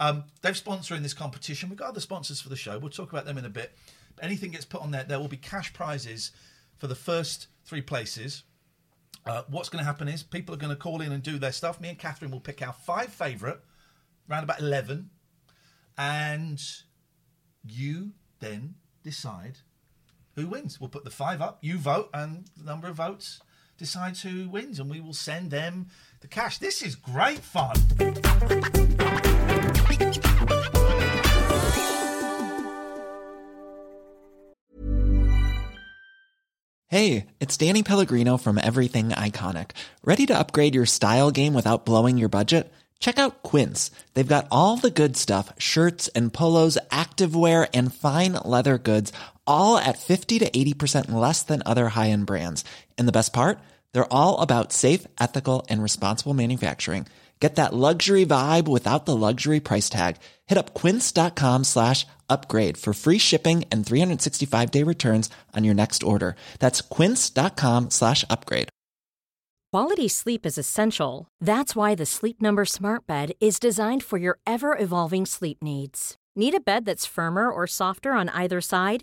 Um, they're sponsoring this competition. We've got other sponsors for the show. We'll talk about them in a bit. But anything gets put on there, there will be cash prizes for the first three places. Uh, what's going to happen is people are going to call in and do their stuff. Me and Catherine will pick our five favourite, around about 11, and you then decide who wins. We'll put the five up, you vote, and the number of votes decides who wins, and we will send them the cash. This is great fun. Hey, it's Danny Pellegrino from Everything Iconic. Ready to upgrade your style game without blowing your budget? Check out Quince. They've got all the good stuff shirts and polos, activewear, and fine leather goods, all at 50 to 80% less than other high end brands. And the best part? They're all about safe, ethical, and responsible manufacturing. Get that luxury vibe without the luxury price tag. Hit up quince.com slash upgrade for free shipping and 365 day returns on your next order. That's quince.com slash upgrade. Quality sleep is essential. That's why the Sleep Number Smart Bed is designed for your ever evolving sleep needs. Need a bed that's firmer or softer on either side?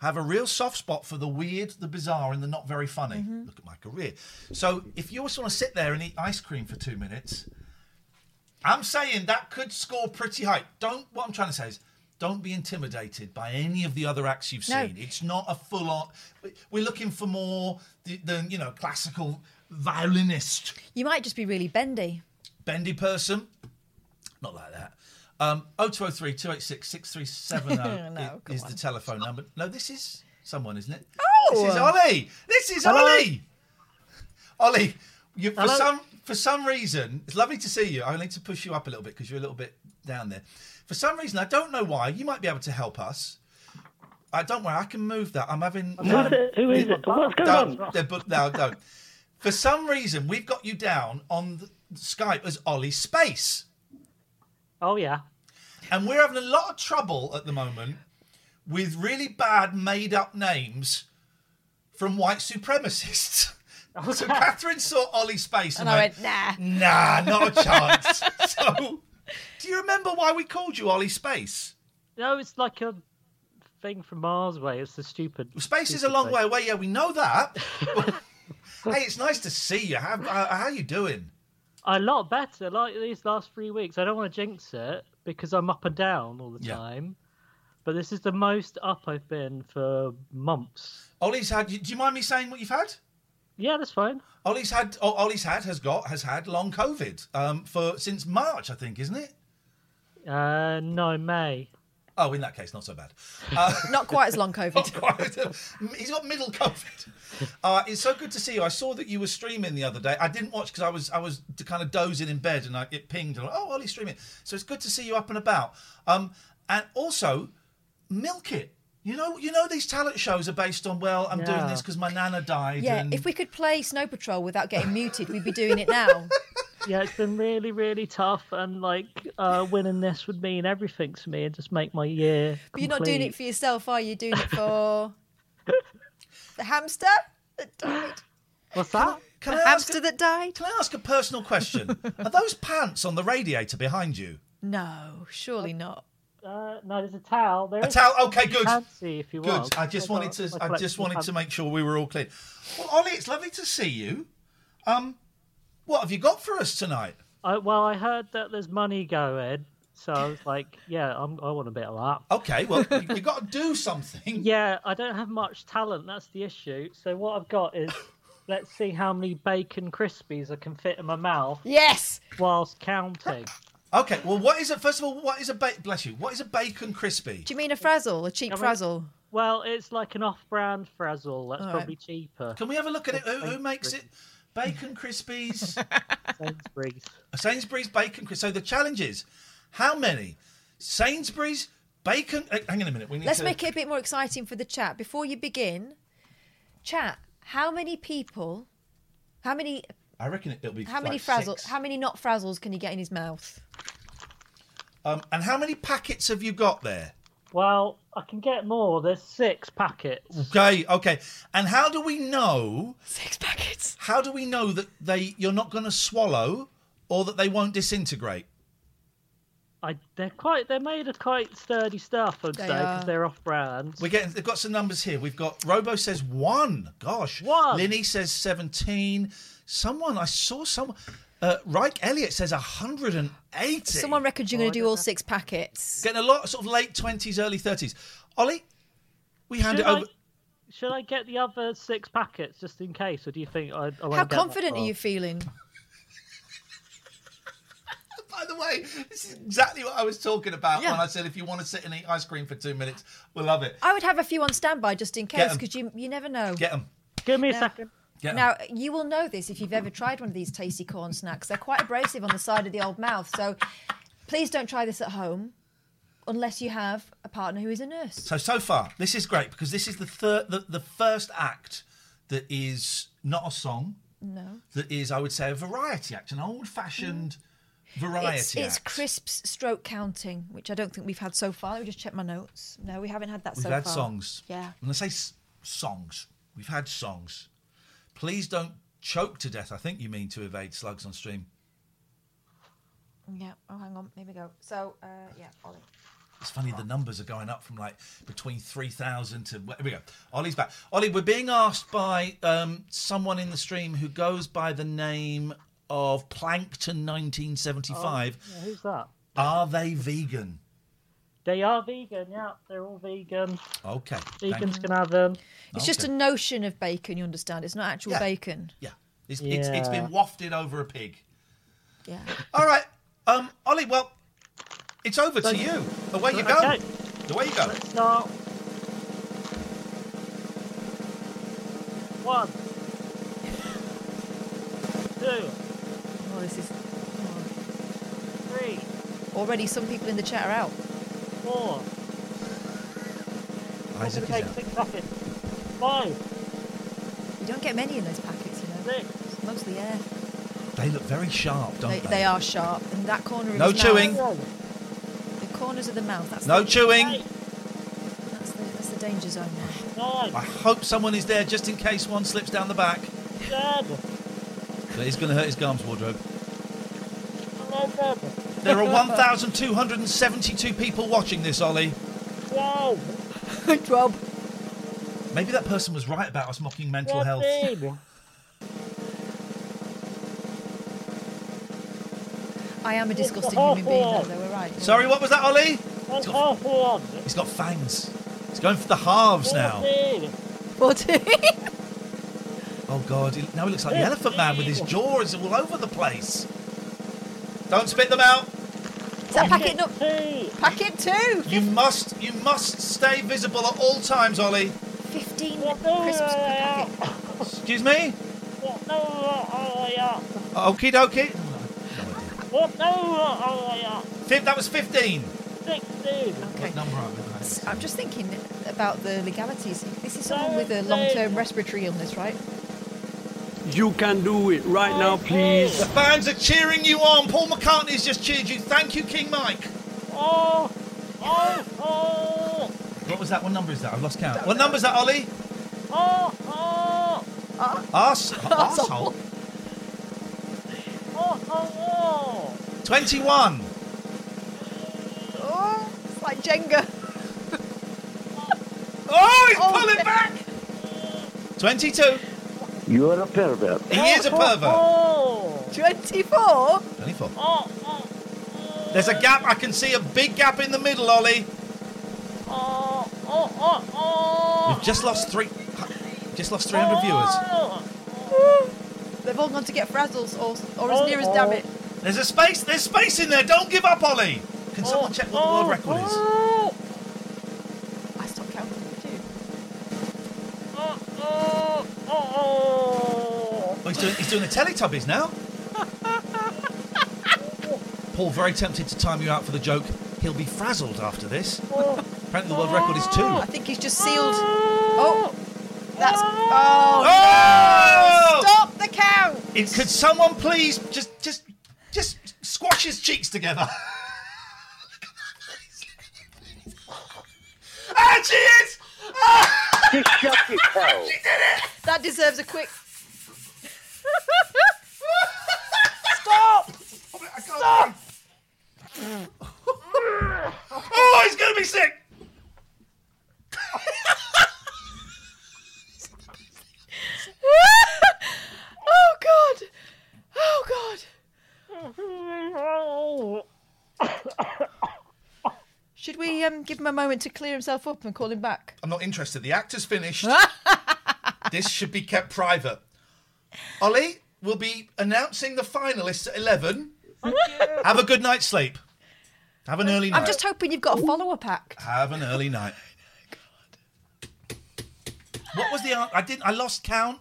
have a real soft spot for the weird, the bizarre, and the not very funny. Mm-hmm. Look at my career. So if you just want to sit there and eat ice cream for two minutes, I'm saying that could score pretty high. Don't. What I'm trying to say is. Don't be intimidated by any of the other acts you've No. seen. It's not a full-on. We're looking for more the you know classical violinist, You might just be really bendy. bendy person. Not like that. Um, 0203 286 6370 No, is the telephone number. No, this is someone, isn't it? Oh! This is Ollie. This is Hello. Ollie. Ollie, you, for Hello. some for some reason, it's lovely to see you. I need to push you up a little bit because you're a little bit down there. For some reason, I don't know why. You might be able to help us. I don't worry, I can move that. I'm having. Who's it? Who is it? What's going don't, on? they're booked now, don't. For some reason, we've got you down on the Skype as Ollie Space. Oh yeah. And we're having a lot of trouble at the moment with really bad made up names from white supremacists. Oh, so Catherine saw Ollie Space and, And I went, nah. Nah, not a chance. so, do you remember why we called you Ollie Space? No, it's like a thing from Mars way. It's the stupid. Space is a long thing. way away. Yeah, we know that. hey, it's nice to see you. How, how, how you doing? A lot better. Like these last three weeks, I don't want to jinx it because I'm up and down all the Yeah. time. But this is the most up I've been for months. Ollie's had. Do you mind me saying what you've had? Yeah, that's fine. Ollie's had. Oh, Ollie's had has got has had long COVID um, for since March, I think, isn't it? Uh, no, May. Oh, in that case, not so bad. Uh, Not quite as long COVID. He's got middle COVID. Uh, it's so good to see you. I saw that you were streaming the other day. I didn't watch because I was I was kind of dozing in bed and I, it pinged and I, oh, Ollie's streaming. So it's good to see you up and about. Um, and also, milk it. You know, you know these talent shows are based on well, I'm doing this because my nana died. Yeah, and if we could play Snow Patrol without getting muted, we'd be doing it now. Yeah, it's been really, really tough, and like uh, winning this would mean everything to me and just make my year. But you're not doing it for yourself, are you? Doing it for the hamster that died. What's that? Can the I ask hamster that died? Can I ask a personal question? are those pants on the radiator behind you? No, surely not. Uh, no, there's a towel. There A is towel. Okay, good. Fancy if you Good. want. I just I've wanted to. I just wanted to make sure we were all clear. Well, Ollie, it's lovely to see you. Um, what have you got for us tonight? I, well, I heard that there's money going, so I was like, yeah, I'm, I want a bit of that. Okay, well, you, you got to do something. Yeah, I don't have much talent. That's the issue. So what I've got is, let's see how many bacon crispies I can fit in my mouth. Yes. Whilst counting. Okay, well, what is it? First of all, what is a ba- bless you? What is a bacon crispy? Do you mean a frazzle, a cheap I mean- frazzle? Well, it's like an off-brand frazzle. That's All right. probably cheaper. Can we have a look at it? Who, who makes it? Bacon Crispies. Sainsbury's. Sainsbury's Bacon Crispies. So the challenge is, how many Sainsbury's Bacon? uh, Hang on a minute. We need Let's to make it a bit more exciting for the chat. Before you begin, chat, how many people, how many I reckon it, will be. how many frazzles, how many not frazzles can you get in his mouth? Um, and how many packets have you got there? Well, I can get more. There's six packets. Okay, okay. And how do we know? Six packets. How do we know that they you're not going to swallow, or that they won't disintegrate? I, they're quite. They're made of quite sturdy stuff, I'd They say, because they're off-brand. We're getting. They've got some numbers here. We've got Robo says one. Gosh, one. Linny says seventeen. Someone I saw someone. Uh, Reich Elliott says hundred and eighty. Someone reckons you're going to do all six packets. Getting a lot, sort of late twenties, early thirties. Ollie, we hand should it over. I, should I get the other six packets just in case, or do you think I? I won't How get that confident are you feeling? By the way, this is exactly what I was talking about Yeah. when I said if you want to sit and eat ice cream for two minutes, we'll love it. I would have a few on standby just in case because you you never know. Get them. Give me a second. Now you will know this if you've ever tried one of these tasty corn snacks. They're quite abrasive on the side of the old mouth, so please don't try this at home unless you have a partner who is a nurse. So so far, this is great because this is the third, the, the first act that is not a song. No. That is, I would say, a variety act, an old-fashioned mm. variety It's, it's crisps stroke counting, which I don't think we've had so far. Let me just check my notes. No, we haven't had that so far. We've had songs. Yeah. When I say s- songs, we've had songs. Please don't choke to death. I think you mean to evade slugs on stream. Yeah. Oh, hang on. Here we go. So, uh, yeah, Ollie. It's funny the numbers are going up from like between three thousand to here we go. Ollie's back. Ollie, we're being asked by um, someone in the stream who goes by the name of Plankton nineteen seventy five. Oh, yeah, who's that? Are they vegan? They are vegan. Yeah, they're all vegan. Okay. Vegans can have them. It's just a notion of bacon, you understand. It's not actual Yeah. bacon. Yeah. It's, it's, it's Yeah. been wafted over a pig. Yeah. All right, um, Ollie. Well, it's over to you. Away you go. Okay. Away you go. Let's start. One. Two. Oh, this is. Three. Already, some people in the chat are out. Four. Isaac is Take out. six packets. Five. You don't get many in those packets, you know. Six. It's mostly air. They look very sharp, don't They, they? they are sharp. And that corner of No his chewing. Mouth, the corners of the mouth. That's No the, chewing. That's the, that's the danger zone now. Nine. I hope someone is there just in case one slips down the back. Ten. But he's going to hurt his gums wardrobe. Eleven. There are 1,272 people watching this, Ollie. Twelve. Twelve. Maybe that person was right about us mocking mental health. Thirteen. I am a disgusting human being, though. They were right. Sorry, what was that, Ollie? And half one. He's got fangs. He's going for the halves now. Fourteen. 14. Oh, God. He, now he looks like the Elephant Man with his jaws all over the place. Don't spit them out. Is that packet no? Packet two. You must, you must stay visible at all times, Ollie. Fifteen crisps per packet. Excuse me. What number are you? Okie dokie. What number are Fif- that was fifteen. Okay. What number are we? I'm just thinking about the legalities. This is someone with a long-term respiratory illness, right? You can do it right now, please. The fans are cheering you on. Paul McCartney's just cheered you. Thank you, King Mike. Oh, oh, oh, What was that? What number is that? I've lost count. What number is that, Ollie? oh, oh, Arse, arsehole. oh, oh, oh. 21. Oh, it's like Jenga. Oh, he's Oh, pulling yeah. back. 22. You're a pervert. He is a pervert. oh, 24? 24. oh, oh, There's a gap. I can see a big gap in the middle, Ollie. oh, oh, oh, oh. We've just lost three. Just lost 300 viewers. Mm. They've all gone to get frazzles or, or as near as damn oh. it. There's a space. There's space in there. Don't give up, Ollie. Can someone check what the world record is? He's doing, the Teletubbies now. Paul, very tempted to time you out for the joke. He'll be frazzled after this. Apparently, the world record is two. I think he's just sealed. Oh, that's. Oh, Oh! no. Stop the count. It, could someone please just, just, just squash his cheeks together? ah, she is! Ah! Just shut your hell. She did it! That deserves a quick. Stop! Stop! oh, he's gonna be sick! oh God! Oh God! Should we um, give him a moment to clear himself up and call him back? I'm not interested. The actor's finished. this should be kept private. Ollie, we'll be announcing the finalists at 11. Have a good night's sleep. Have an early night. I'm just hoping you've got a follower pack. Have an early night. What was the? an- I didn't. I lost count.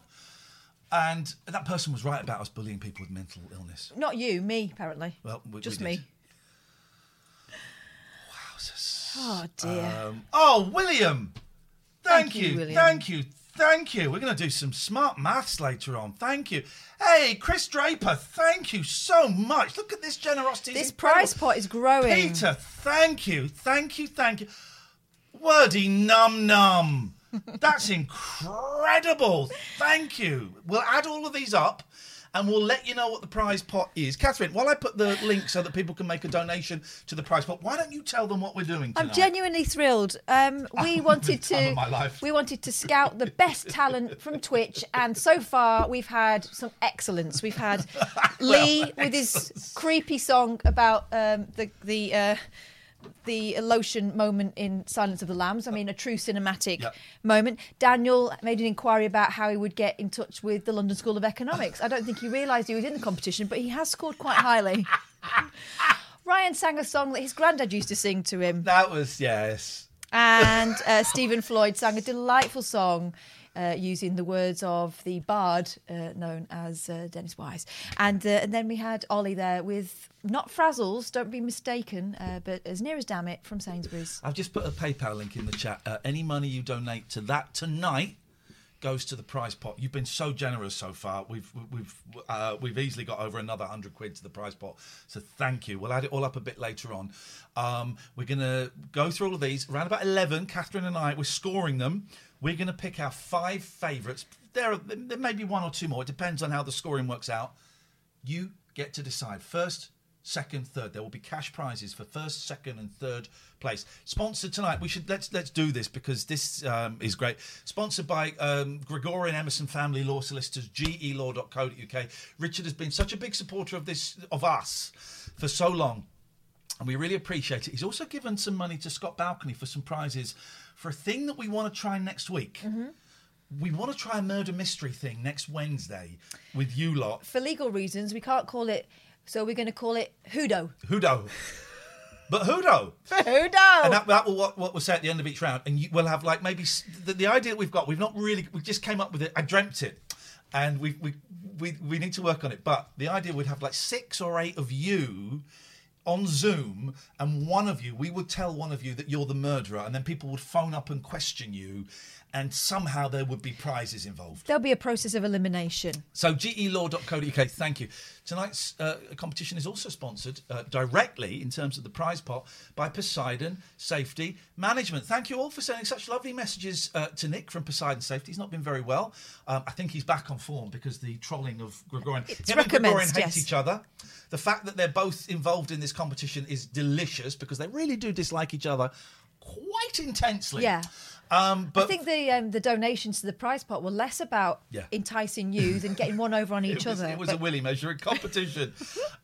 And that person was right about us bullying people with mental illness. Not you, me, apparently. Well, we, Just we me. did. Oh dear. Um, oh, William. Thank, Thank you. William. Thank you. Thank you. We're going to do some smart maths later on. Thank you. Hey, Chris Draper, thank you so much. Look at this generosity. This incredible. prize pot is growing. Peter, thank you. Thank you. Thank you. Wordy num num. That's incredible. Thank you. We'll add all of these up and we'll let you know what the prize pot is. Catherine, while I put the link so that people can make a donation to the prize pot, why don't you tell them what we're doing tonight? I'm genuinely thrilled. Um, we wanted to my life. we wanted to scout the best talent from Twitch, and so far we've had some excellence. We've had Lee with his creepy song about um, the the. Uh, the lotion moment in Silence of the Lambs. I mean, a true cinematic Yep. moment. Daniel made an inquiry about how he would get in touch with the London School of Economics. I don't think he realised he was in the competition, but he has scored quite highly. Ryan sang a song that his granddad used to sing to him. That was, yes. And uh, Stephen Floyd sang a delightful song uh, using the words of the bard uh, known as uh, Dennis Wise. And, uh, and then we had Ollie there with not Frazzles, don't be mistaken, uh, but as near as damn it from Sainsbury's. I've just put a PayPal link in the chat. Uh, any money you donate to that tonight goes to the prize pot. You've been so generous so far. We've we've uh, we've easily got over another hundred quid to the prize pot. So thank you. We'll add it all up a bit later on. Um, we're gonna go through all of these around about eleven. Catherine and I we're scoring them. We're gonna pick our five favourites. There are, there may be one or two more. It depends on how the scoring works out. You get to decide first. Second, third. There will be cash prizes for first, second, and third place. Sponsored tonight. We should let's let's do this because this um, is great. Sponsored by um, Gregorian Emerson Family Law Solicitors, gelaw.co.uk. Richard has been such a big supporter of this of us for so long, and we really appreciate it. He's also given some money to Scott Balcony for some prizes for a thing that we want to try next week. Mm-hmm. We want to try a murder mystery thing next Wednesday with you lot. For legal reasons, we can't call it, so we're going to call it Hudo. Hudo. But Hudo. Hudo. And that, that will what, what we'll say at the end of each round, and you, we'll have like maybe the, the idea that we've got. We've not really. We just came up with it. I dreamt it, and we we we we need to work on it. But the idea we'd have like six or eight of you on Zoom, and one of you, we would tell one of you that you're the murderer, and then people would phone up and question you, and somehow there would be prizes involved. There'll be a process of elimination. So gelaw.co.uk, thank you. Tonight's uh, competition is also sponsored uh, directly in terms of the prize pot by Poseidon Safety Management. Thank you all for sending such lovely messages uh, to Nick from Poseidon Safety. He's not been very well. Um, I think he's back on form because the trolling of Gregorian. It's Him and Gregorian hate yes. each other. The fact that they're both involved in this competition is delicious because they really do dislike each other quite intensely. Yeah. Um, but I think the um, the donations to the prize pot were less about Yeah. enticing you than getting one over on it each was, other. It was But- a willy measuring competition.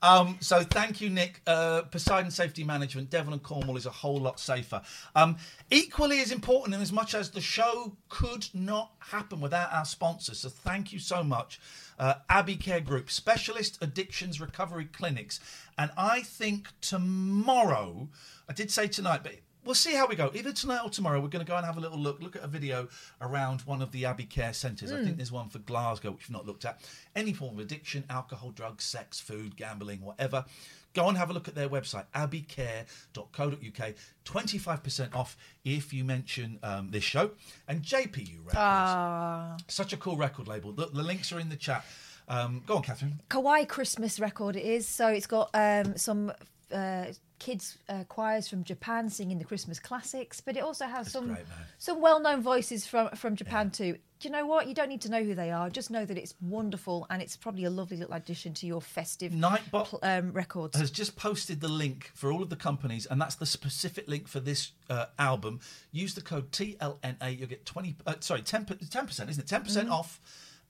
um, so thank you, Nick. Uh, Poseidon Safety Management, Devon and Cornwall is a whole lot safer. Um, equally as important, and as much as the show could not happen without our sponsors, so thank you so much. Uh, Abbey Care Group, specialist addictions recovery clinics. And I think tomorrow, I did say tonight, but we'll see how we go. Either tonight or tomorrow, we're going to go and have a little look, look at a video around one of the Abbey Care centres. I Mm. think there's one for Glasgow, which we've not looked at. Any form of addiction, alcohol, drugs, sex, food, gambling, whatever. Go and have a look at their website, abbeycare.co.uk. 25% off if you mention um, this show. And JPU Records. Ah. Such a cool record label. The, the links are in the chat. Um, go on, Catherine. Kawaii Christmas record it is. So it's got um, some uh, kids uh, choirs from Japan singing the Christmas classics, but it also has some great, some well-known voices from from Japan too. Do you know what? You don't need to know who they are. Just know that it's wonderful and it's probably a lovely little addition to your festive Nightbot pl- um, records. has just posted the link for all of the companies, and that's the specific link for this uh, album. Use the code TLNA, you'll get twenty. Uh, sorry, 10 percent, isn't it? Ten percent Mhm. off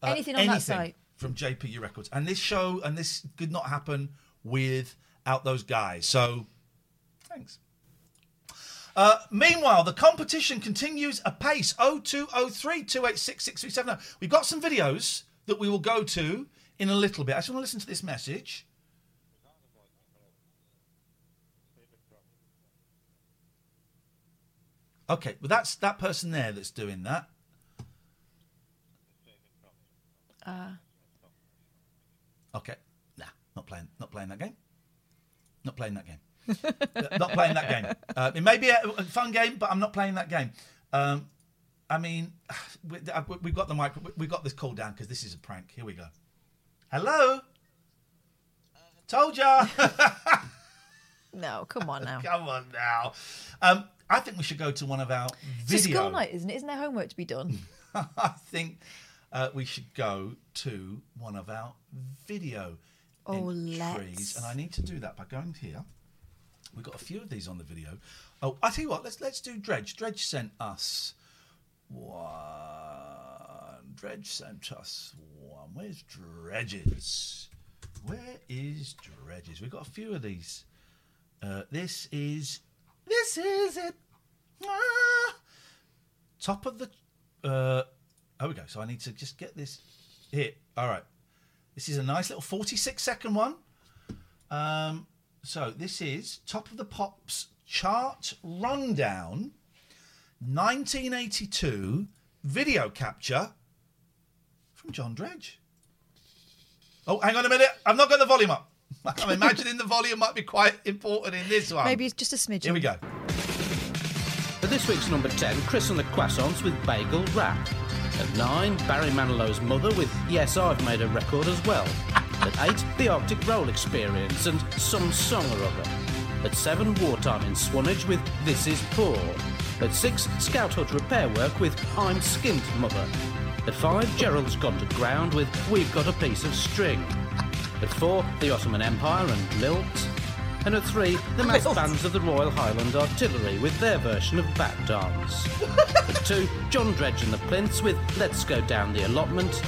uh, Anything on that site. from JPU Records. And this show and this could not happen without those guys. So, thanks. Uh, meanwhile, the competition continues apace. 0203 286 6370. We've got some videos that we will go to in a little bit. I just want to listen to this message. Okay, well that's that person there that's doing that. Uh, Okay, nah, not playing, not playing that game. Not playing that game. Uh, not playing that game. Uh, it may be a, fun game, but I'm not playing that game. Um, I mean, we, uh, we've got the mic. We've got this call down because this is a prank. Here we go. Hello. Told ya. no, come on now. Come on now. Um, I think we should go to one of our It's a video. school night, isn't it? Isn't there homework to be done? I think uh, we should go to one of our video Oh, entries, let's. and I need to do that by going here. We've got a few of these on the video. Oh, I tell you what, let's let's do Dredge. Dredge sent us one. Dredge sent us one. Where's Dredges? Where is Dredges? We've got a few of these. Uh, this is this is it. Ah! Top of the. Uh, oh, we go. So I need to just get this here. All right. This is a nice little 46 second one. Um, so this is Top of the Pops chart rundown 1982 video capture from John Dredge. Oh, hang on a minute. I've not got the volume up. I'm imagining the volume might be quite important in this one. Maybe it's just a smidgen. Here we go. For this week's number 10, Chris and the Croissants with Bagel Wrap. At 9, Barry Manilow's mother with Yes, I've Made a Record as well. At 8, The Arctic Roll Experience and Some Song or Other. At 7, Wartime in Swanage with This Is Poor. At 6, Scout Hut Repair Work with I'm Skint Mother. At 5, Gerald's Gone to Ground with We've Got a Piece of String. At 4, The Ottoman Empire and Lilt. And at 3, the massed bands of the Royal Highland Artillery with their version of Bat Dance. at 2, John Dredge and the Plinths with Let's Go Down the Allotment.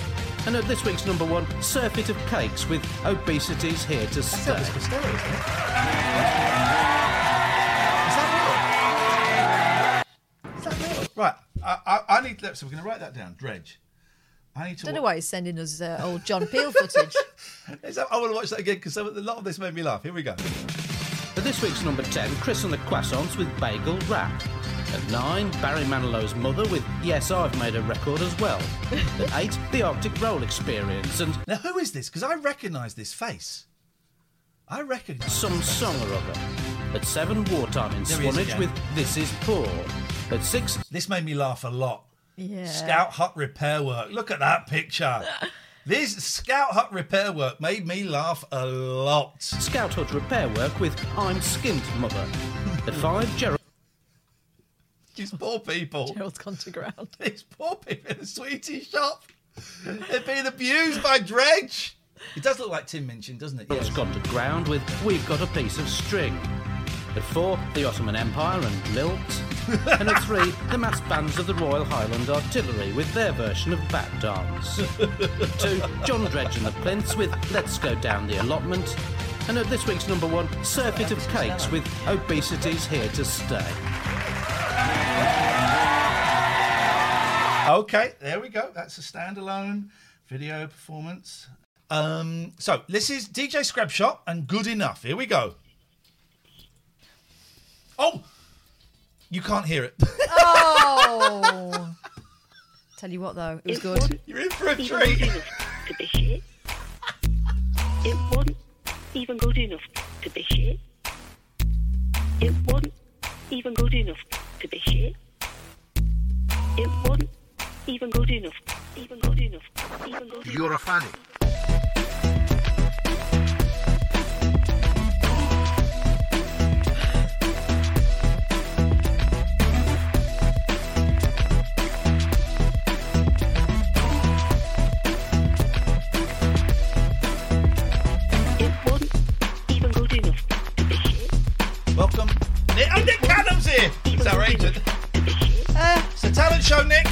And at this week's number 1, Surfeit of Cakes with Obesity's Here to Stay. Right. I, I, I need. So we're going to write that down. Dredge. I need to. don't know why he's sending us uh, old John Peel footage. That- I want to watch that again because a lot of this made me laugh. Here we go. At this week's number 10, Chris and the Croissants with Bagel Rap. At 9, Barry Manilow's mother with Yes, I've Made a Record as well. At 8, The Arctic Roll Experience and Now, who is this? Because I recognise this face. I recognise Some Song or Other. At 7, Wartime in There he is Swanage again. with This Is Poor. At 6, This made me laugh a lot. Yeah. Scout Hut repair work. Look at that picture. this Scout Hut repair work made me laugh a lot. Scout Hut Repair Work with I'm Skint Mother. At 5, Gerald. These poor people. Gerald's gone to ground. These poor people in the sweetie shop. They're being abused by Dredge. It does look like Tim Minchin, doesn't it? it's gone to ground with We've Got a Piece of String. At four, the Ottoman Empire and Lilt. and at three, the mass bands of the Royal Highland Artillery with their version of Bat Dance. at two, John Dredge and the Plinths with Let's Go Down the Allotment. And at this week's number one, Surfeit of Cakes with Obesity's Here to Stay. Okay, there we go. That's a standalone video performance. Um, so this is DJ Scrabshot and Good Enough. Here we go. Oh, you can't hear it. Oh. Tell you what, though, it was good. You're in for a even treat. good enough to be shit. It wasn't even good enough to be shit. It wasn't even good enough to be shit. It wasn't even good enough. Even good enough. Even good enough. You're a fanny. It wasn't even good enough to be shit. Welcome. Nick, oh, Nick Cannon's here. It's our agent. it's a talent show, Nick.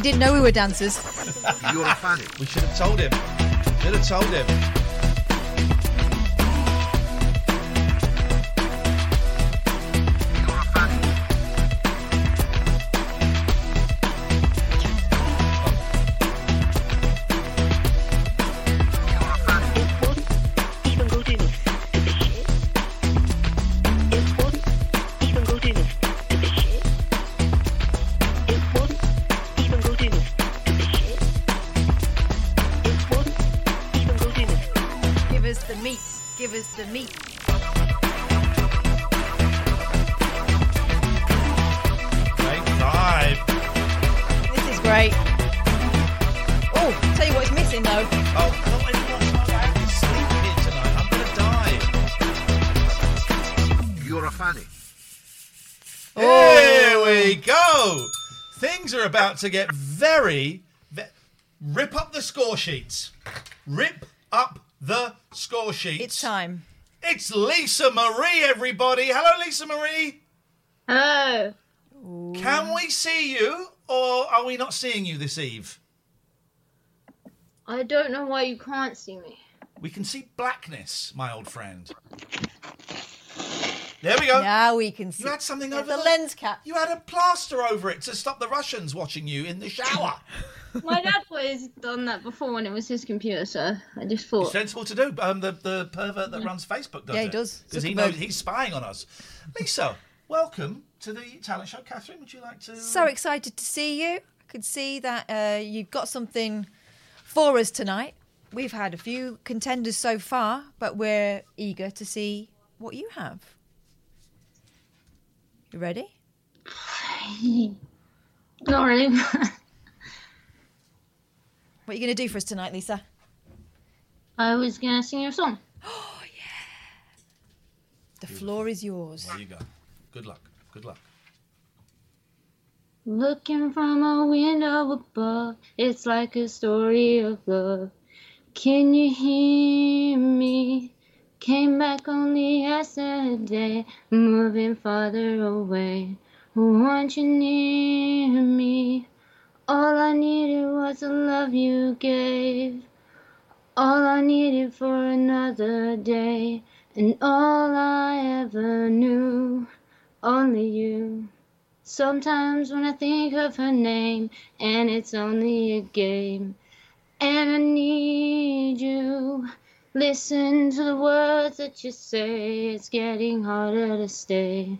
He didn't know we were dancers. You're a fanny. We should have told him. Should have told him. We go. Things are about to get very, ve- rip up the score sheets. Rip up the score sheets. It's time. It's Lisa Marie, everybody. Hello, Lisa Marie. Hello. Can we see you, or are we not seeing you this eve? I don't know why you can't see me. We can see blackness, my old friend. There we go. Now we can see. You had something over the the lens cap. You had a plaster over it to stop the Russians watching you in the shower. My dad always done that before when it was his computer, so I just thought. It's sensible to do. Um, the the pervert that runs Facebook does Yeah, he it. does. because he knows he's spying on us. Lisa, welcome to the talent show. Catherine, would you like to? So excited to see you. I could see that uh, you've got something for us tonight. We've had a few contenders so far, but we're eager to see what you have. You ready? Not really. What are you going to do for us tonight, Lisa? I was gonna sing you a song. Oh, yeah. The floor is yours. There you go. Good luck. Good luck. Looking from a window above, it's like a story of love. Can you hear me? Came back only yesterday, moving farther away. Want you near me? All I needed was the love you gave. All I needed for another day, and all I ever knew, only you. Sometimes when I think of her name, and it's only a game, and I need you. Listen to the words that you say, it's getting harder to stay.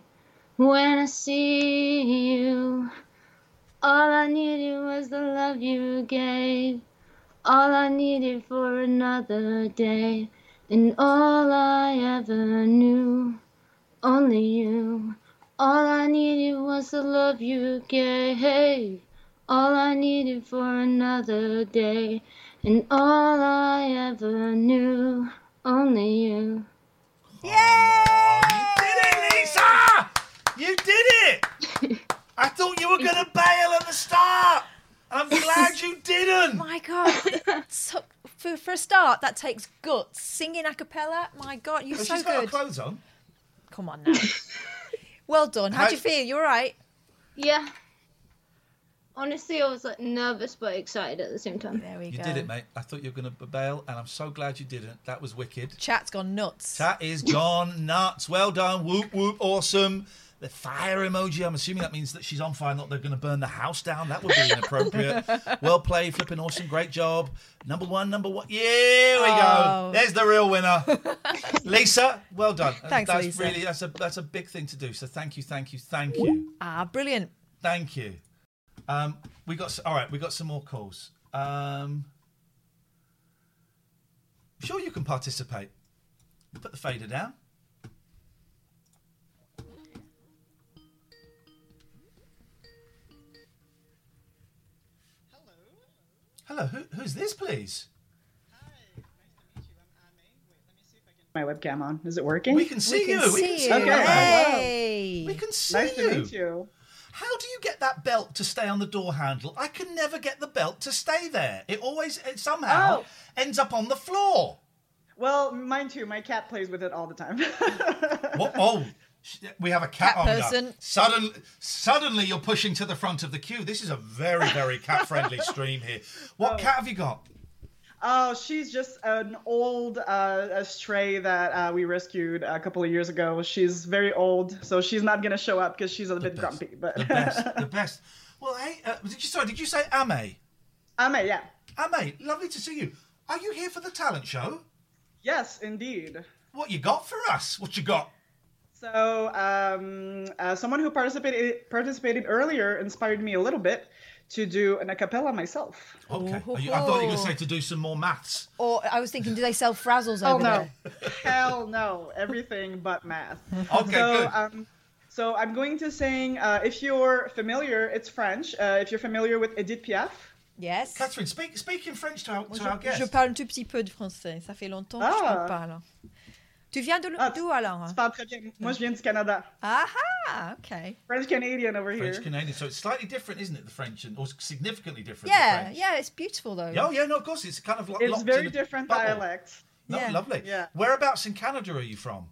When I see you, all I needed was the love you gave. All I needed for another day, and all I ever knew, only you. All I needed was the love you gave. All I needed for another day, and all I ever knew, only you. Yay! Oh, you did it, Lisa! You did it! I thought you were going to bail at the start. I'm glad you didn't. My God, so, for, for a start, that takes guts. Singing a cappella, my God, you're Oh, so she's got good. clothes on. Come on now. well done. How do you feel? You all right? Yeah. Honestly, I was like nervous but excited at the same time. There we go. You did it, mate. I thought you were going to bail, and I'm so glad you didn't. That was wicked. Chat's gone nuts. Chat is gone nuts. Well done. Whoop, whoop. Awesome. The fire emoji. I'm assuming that means that she's on fire, not they're going to burn the house down. That would be inappropriate. well played. Flipping awesome. Great job. Number one, number one. Yeah, we Oh. go. There's the real winner. Lisa, well done. Thanks, that's Lisa. really that's a that's a big thing to do. So thank you, thank you, thank you. Ah, brilliant. Thank you. Um, we got all right. We got some more calls. Um, sure, you can participate. Put the fader down. Hello. Who, who's this, please? my webcam on. Is it working? We can see you. We can see you. Okay. Hey. We can see nice you. to meet you. How do you get that belt to stay on the door handle? I can never get the belt to stay there. It always it somehow Oh. ends up on the floor. Well, mine too. My cat plays with it all the time. What? Oh, we have a cat, Cat on now. person. Suddenly, suddenly you're pushing to the front of the queue. This is a very, very cat-friendly stream here. What oh. cat have you got? Oh, she's just an old uh, stray that uh, we rescued a couple of years ago. She's very old, so she's not gonna show up because she's a bit grumpy. But The best, the best. Well, hey, uh, did you sorry? Did you say Ame? Ame, yeah. Ame, lovely to see you. Are you here for the talent show? Yes, indeed. What you got for us? What you got? So, um, uh, someone who participated participated earlier inspired me a little bit to do an a cappella myself. Okay. You- I thought you were going to say to do some more maths. Or I was thinking, do they sell frazzles Oh no, there? hell no, everything but math. Okay, so, good. Um, so I'm going to sing. Uh, if you're familiar, it's French. Uh, if you're familiar with Edith Piaf. Yes. Catherine, speak speak in French to our, to Je, our guest. je parle un tout petit peu de français. Ça fait longtemps que je Ah. parle pas. alors. Tu viens de d'où alors Je parle très bien. Moi, je viens du Canada. Ah, okay. French Canadian over here. French Canadian, so it's slightly different, isn't it? The French, and or significantly different. Yeah, yeah, it's beautiful though. Oh yeah, no, of course, it's kind of lo- It's very in a different bubble. dialect. No, Yeah. lovely. Yeah. Whereabouts in Canada are you from?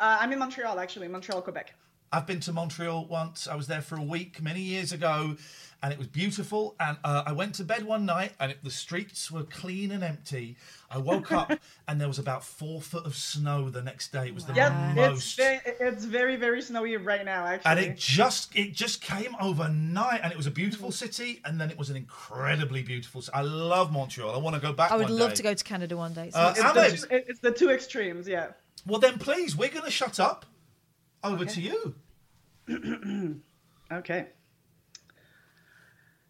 Uh, I'm in Montreal, actually, Montreal, Quebec. I've been to Montreal once. I was there for a week many years ago, and it was beautiful. And uh, I went to bed one night, and it, the streets were clean and empty. I woke up, and there was about four foot of snow the next day. It was the Yeah, it's most. very, it's very, very snowy right now, actually. and it just it just came overnight, and it was a beautiful city, and then it was an incredibly beautiful. ci- I love Montreal. I want to go back. I would one love day. To go to Canada one day. So Uh, it's- it's, the, two- it's the two extremes, yeah. Well, then, please, we're going to shut up. Over to you. Ok.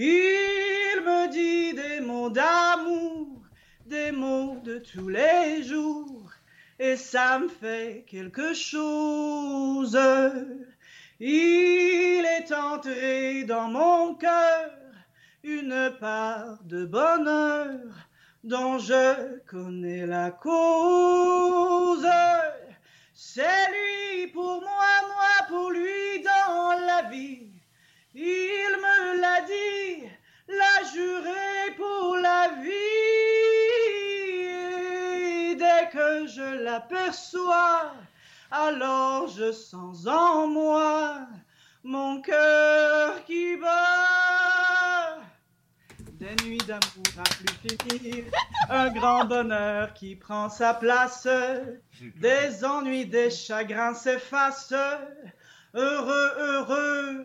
Il me dit des mots d'amour, des mots de tous les jours, et ça me fait quelque chose. Il est entré dans mon cœur une part de bonheur dont je connais la cause. C'est lui pour moi, moi pour lui dans la vie. Il me l'a dit, l'a juré pour la vie. Dès que je l'aperçois, alors je sens en moi mon cœur qui bat. Des nuits d'amour à plus finir, un grand bonheur qui prend sa place, des ennuis, des chagrins s'effacent, heureux, heureux,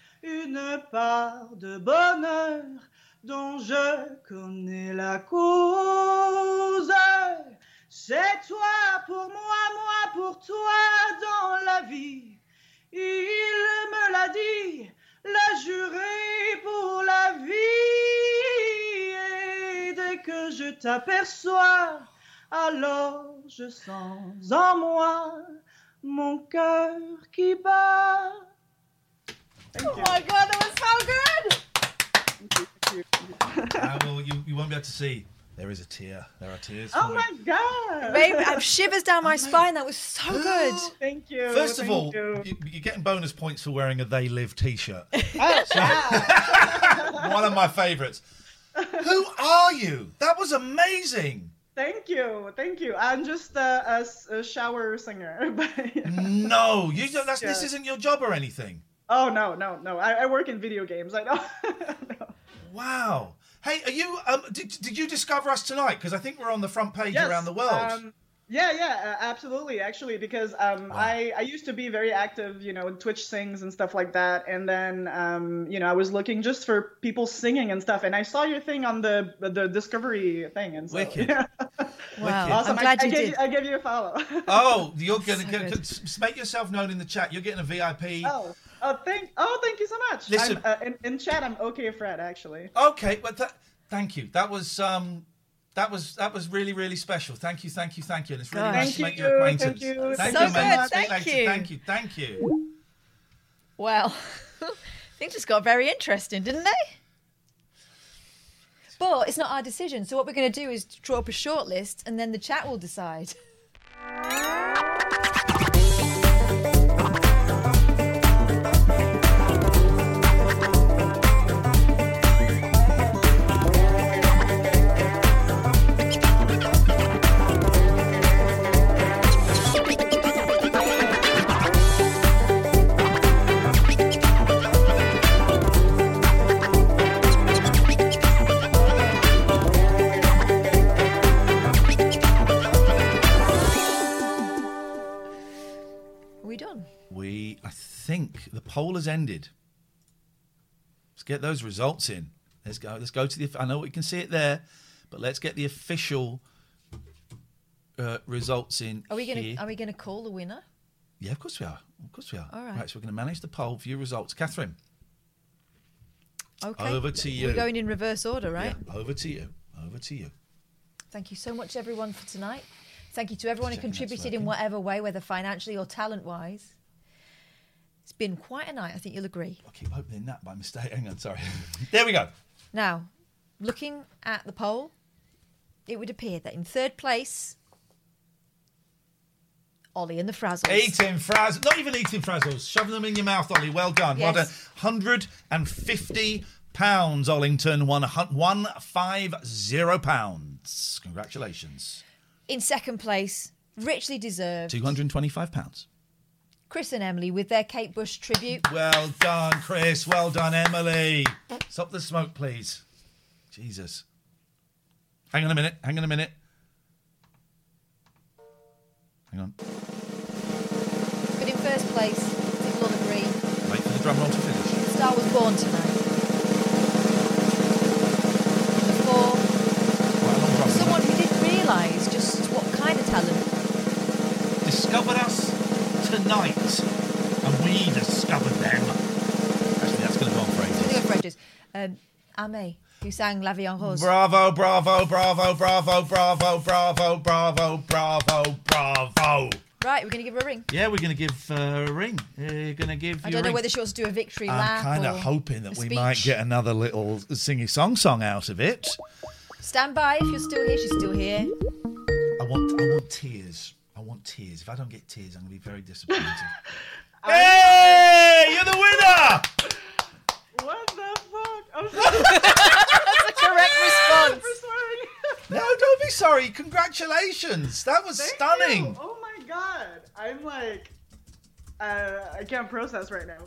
une part de bonheur dont je connais la cause. C'est toi pour moi, moi pour toi dans la vie. Il me l'a dit, l'a juré pour la vie. Et dès que je t'aperçois, alors je sens en moi mon cœur qui bat. Oh my god, that was so good! Ah, well, you, you won't be able to see. There is a tear. There are tears. Oh my you. god! Babe, I have shivers down my spine. That was so good. Thank you. First of thank all, you. you, you're getting bonus points for wearing a They Live t-shirt. Oh, One of my favourites. Who are you? That was amazing. Thank you, thank you. I'm just a shower singer. but- No, you don't, that's, this isn't your job or anything. Oh no, no, no. I, I work in video games. I know. Wow. Hey, are you? Um, did, did you discover us tonight? Because I think we're on the front page Yes, around the world. Um, yeah, yeah, uh, absolutely. Actually, because um, I I used to be very active, you know, in Twitch sings and stuff like that, and then um, you know, I was looking just for people singing and stuff, and I saw your thing on the the Discovery thing, and so Wicked. yeah. Wow. awesome. I'm glad I, you I gave did. I gave you a follow. oh, you're gonna So get, make yourself known in the chat. You're getting a VIP. oh, oh, thank oh, thank you so much. Listen- I'm, uh, in, in chat, I'm okay, Fred. Actually. Okay, but that, thank you. That was um, that was that was really really special. Thank you, thank you, thank you. And it's really Gosh. nice to Thank make your acquaintance. thank you. Thank So you, good, Speak thank later. you. Thank you, thank you. Well, things just got very interesting, didn't they? But it's not our decision. So what we're going to do is draw up a short list, and then the chat will decide. Poll has ended. Let's get those results in. Let's go. Let's go to the. I know we can see it there, but let's get the official uh, results in. Are we going to? Are we going to call the winner? Yeah, of course we are. Of course we are. All right. so we're going to manage the poll, view results. Catherine, Okay. Over to you. We're going in reverse order, right? yeah, over to you. Over to you. Thank you so much, everyone, for tonight. Thank you to everyone who contributed in whatever way, whether financially or talent wise. It's been quite a night, I think you'll agree. I keep opening that by mistake. Hang on, sorry. there we go. Now, looking at the poll, it would appear that in third place, Ollie and the Frazzles. Eating frazzles, not even eating frazzles, shoving them in your mouth, Ollie. Well done. Well done. Hundred and fifty pounds, Ollington. One one five zero pounds. Congratulations. In second place, richly deserved, Two hundred and twenty-five pounds. Chris and Emily with their Kate Bush tribute. Well done, Chris. Well done, Emily. Stop the smoke, please. Jesus. Hang on a minute. Hang on a minute. Hang on. But in first place, we'll all agree, Wait for the drum roll to finish. Star was born tonight. Tonight, and we discovered them. Actually, that's going to go on for ages. Video for ages. Um, Ame, who sang La Vie en Rose. Bravo, bravo, bravo, bravo, bravo, bravo, bravo, bravo, bravo. Right, we're going to give her a ring. Yeah, we're going to give uh, a ring. We're going to give I don't know ring. whether she wants to do a victory I'm lap. kind of hoping that we speech. might get another little singy song song out of it. Stand by if you're still here. She's still here. I want, I want tears. I want tears. If I don't get tears, I'm going to be very disappointed. hey, you're the winner. What the fuck? I'm That's the correct response. No, don't be sorry. Congratulations. That was Thank stunning. you. Oh my god. I'm like, uh, I can't process right now.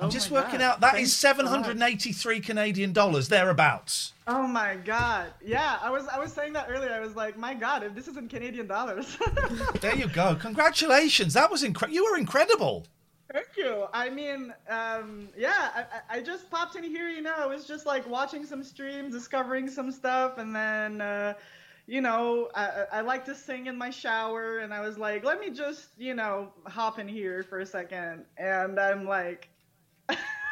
I'm Oh just working God. out that Thank is you so 783 Canadian dollars thereabouts. Oh my god. Yeah, I was I was saying that earlier. I was like, my god, if this is in Canadian dollars. There you go. Congratulations. That was incredible. You were incredible. Thank you. I mean, um, yeah, I, I- just popped in here, you know, I was just like watching some streams, discovering some stuff, and then, uh, you know, I I like to sing in my shower, and I was like, let me just, you know, hop in here for a second, and I'm like,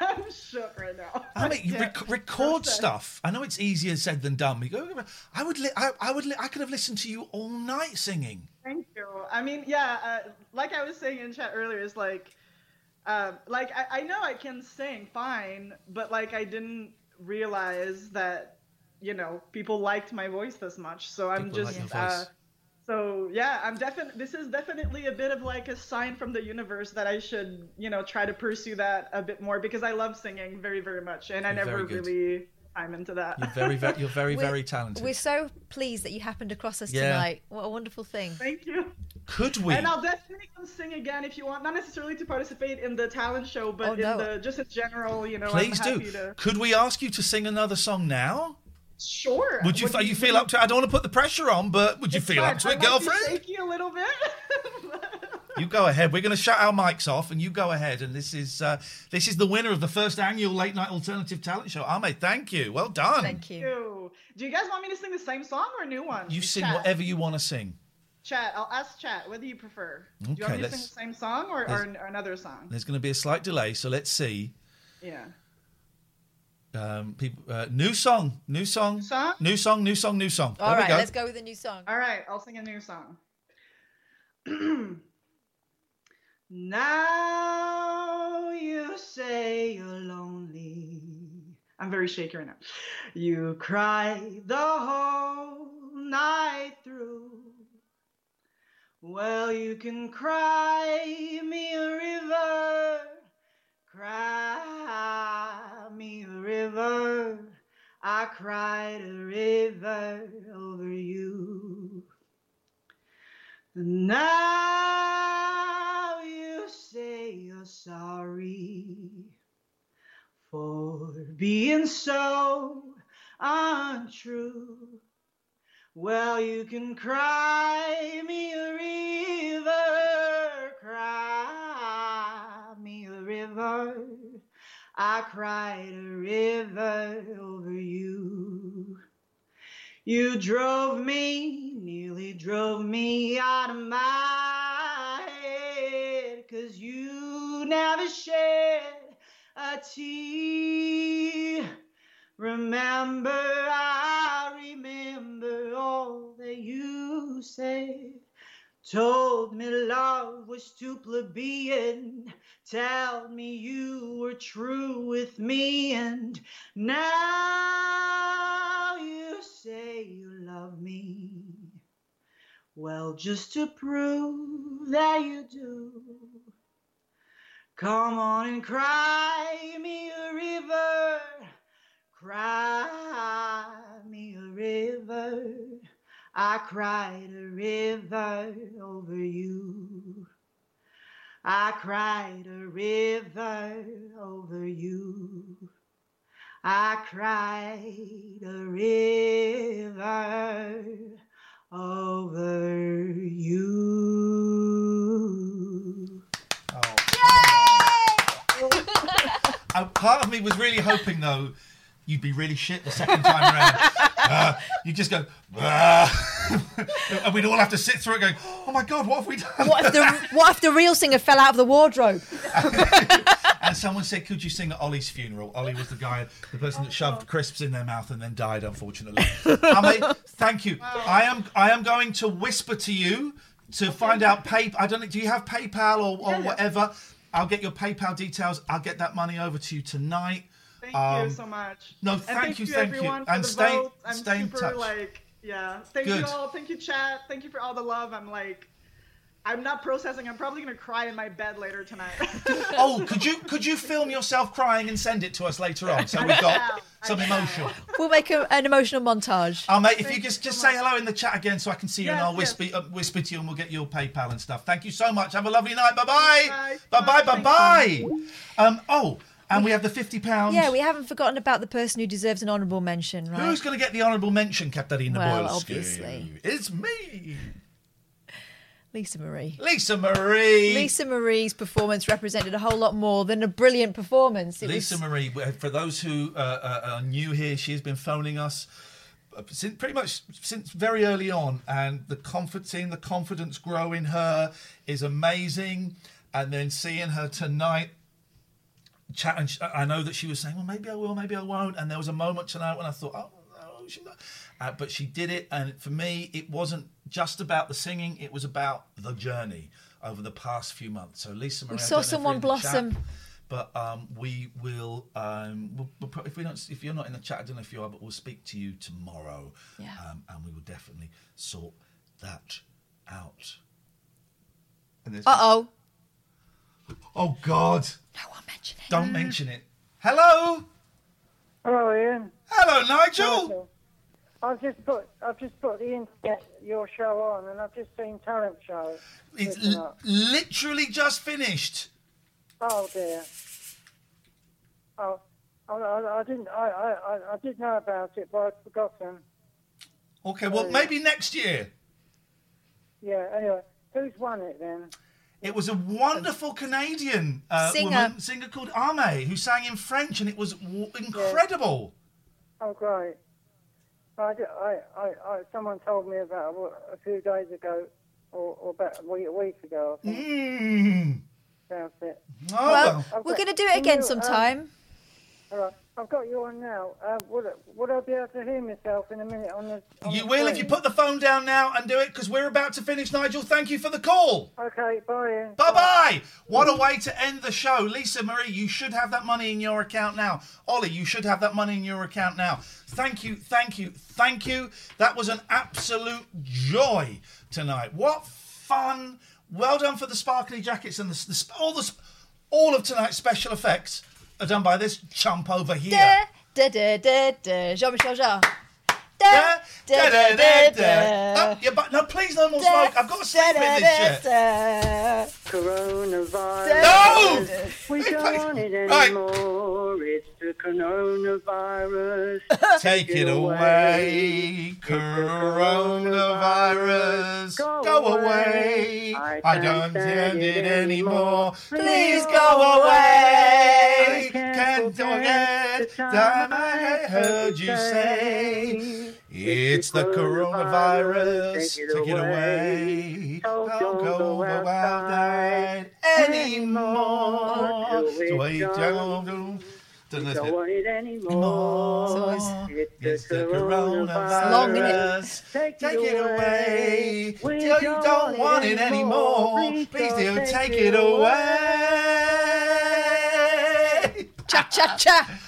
I'm shook right now. I mean, Yeah. rec- record stuff. I know it's easier said than done. You go, I would, li- I, I would, li- I could have listened to you all night singing. Thank you. I mean, yeah, uh, like I was saying in chat earlier, it's like, um, like I, I know I can sing fine, but like I didn't realize that, you know, people liked my voice this much. So I'm People like just, uh, so yeah, I'm definitely. This is definitely a bit of like a sign from the universe that I should, you know, try to pursue that a bit more because I love singing very, very much, and I You're never very good. really time into that. You're very, very, you're very, very talented. We're so pleased that you happened across us Yeah. tonight. What a wonderful thing. Thank you. Could we? And I'll definitely come sing again if you want. Not necessarily to participate in the talent show, but Oh, in the just in general, you know. Please I'm do. To... Could we ask you to sing another song now? Sure. Would you, Would are you feel up to it? I don't want to put the pressure on, but would you feel up to I it, might be girlfriend? shaky a little bit. You go ahead. We're going to shut our mics off, and you go ahead. And this is uh, this is the winner of the first annual late night alternative talent show. Ahmed, thank you. Well done. Thank you. Do you guys want me to sing the same song or a new one? You sing Chat. whatever you want to sing. Chat. I'll ask chat. whether you prefer? Okay, do you want me to sing the same song or, or, or another song? There's going to be a slight delay, so let's see. Yeah. Um, people, uh, new song, new song, Song? new song, new song, new song. All there right, go. let's go with a new song. All right, I'll sing a new song. now you say you're lonely. I'm very shaky right now. You cry the whole night through. Well, you can cry me a river, cry me a river. I cried a river over you. Now you say you're sorry for being so untrue. Well, you can cry me I cried a river over you. You drove me, nearly drove me out of my head, cause you never shed a tear. Remember, I remember all that you said. Told me love was too plebeian. Tell me you were true with me, and now you say you love me. Well, just to prove that you do, come on and cry me a river. Cry me a river. I cried a river over you. I cried a river over you. I cried a river over you. Oh, Uh, part of me was really hoping, though, you'd be really shit the second time around. Uh, you just go, and we'd all have to sit through it going, oh my God, what have we done? What if the what if the real singer fell out of the wardrobe? and Someone said, "Could you sing at Ollie's funeral?" Ollie was the guy, the person that shoved crisps in their mouth and then died, unfortunately. Amy, thank you. I am, I am going to whisper to you to find out pay. I don't know. Do you have PayPal or, or yeah. whatever? I'll get your PayPal details. I'll get that money over to you tonight. Thank Um, you so much. no, And thank you, to thank you. everyone For And the stay- vote. I'm stay in super, touch. Like, yeah. Thank Good. you all. Thank you, chat. Thank you for all the love. I'm like, I'm not processing. I'm probably gonna cry in my bed later tonight. oh, could you could you film yourself crying and send it to us later on so we've got some emotion? We'll make a, an emotional montage. Oh, mate, if you just just say hello in the chat again so I can see you and I'll whisper, uh, whisper to you and we'll get your PayPal and stuff. Thank you so much. Have a lovely night. Bye bye. Bye bye. Bye bye. Um. Oh, and we have the fifty pounds. Yeah, we haven't forgotten about the person who deserves an honourable mention, right? Who's going to get the honourable mention, Katarina Well, obviously. It's me. Lisa Marie. Lisa Marie. Lisa Marie's performance represented a whole lot more than a brilliant performance. It Lisa was, Marie, for those who uh, uh, are new here, she has been phoning us uh, since, pretty much since very early on, and the confidence, the confidence grow in her is amazing. And then seeing her tonight, chat, and sh- I know that she was saying, "Well, maybe I will, maybe I won't." And there was a moment tonight when I thought, "Oh no, she's not." Uh, but she did it, and for me, it wasn't just about the singing; it was about the journey over the past few months. So, Lisa Marie, We I saw don't know if you're someone in chat, blossom. but um, we will. Um, we'll, we'll if we don't, if you're not in the chat, I don't know if you are, but we'll speak to you tomorrow. Yeah. Um, and we will definitely sort that out. Uh oh. Oh God! No one mention it. Don't mention it. Hello. Hello, Ian. Hello, Nigel. I've just put I've just put the internet your show on, and I've just seen talent show. It's l- literally just finished. Oh dear. Oh, I, I, I didn't. I, I, I- I did know about it, but I'd forgotten. Okay, well oh, maybe next year. Yeah. Anyway, who's won it then? It was a wonderful Canadian uh, Singer. woman singer called Ame who sang in French, and it was w- incredible. Oh, great. I, I, I, I, someone told me about it a few days ago, or, or about a week, a week ago. I think. Mm. About it. Oh, well, I've we're going to do it again you, um, sometime. all right, I've got you on now. Uh, would, would I be able to hear myself in a minute on the? On You the will if you put the phone down now and do it because we're about to finish. Nigel, thank you for the call. Okay, bye. Ian. Bye bye. What a way to end the show. Lisa Marie, you should have that money in your account now. Ollie, you should have that money in your account now. Thank you, thank you, thank you. That was an absolute joy tonight. What fun. Well done for the sparkly jackets and the, the all the all of tonight's special effects are done by this chump over here. Da, da, da, da, Jean-Michel Jarre. Da, da, da, da, da. Oh, yeah, but no, please no more smoke. I've got to sleep in this shit. Coronavirus. No! We don't want it Right. anymore. It's the coronavirus. Take it away, coronavirus. Go away. I don't stand it anymore. Please go away. Can't forget the time I heard you say. It's the coronavirus. Take it away. Don't go about outside anymore. So wait, don't do. Don't want it anymore. So It's the coronavirus. Long Take, it away. We Till you don't want it anymore. Please do take it away. Cha cha cha.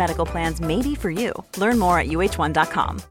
Medical Plans may be for you. Learn more at uh1.com.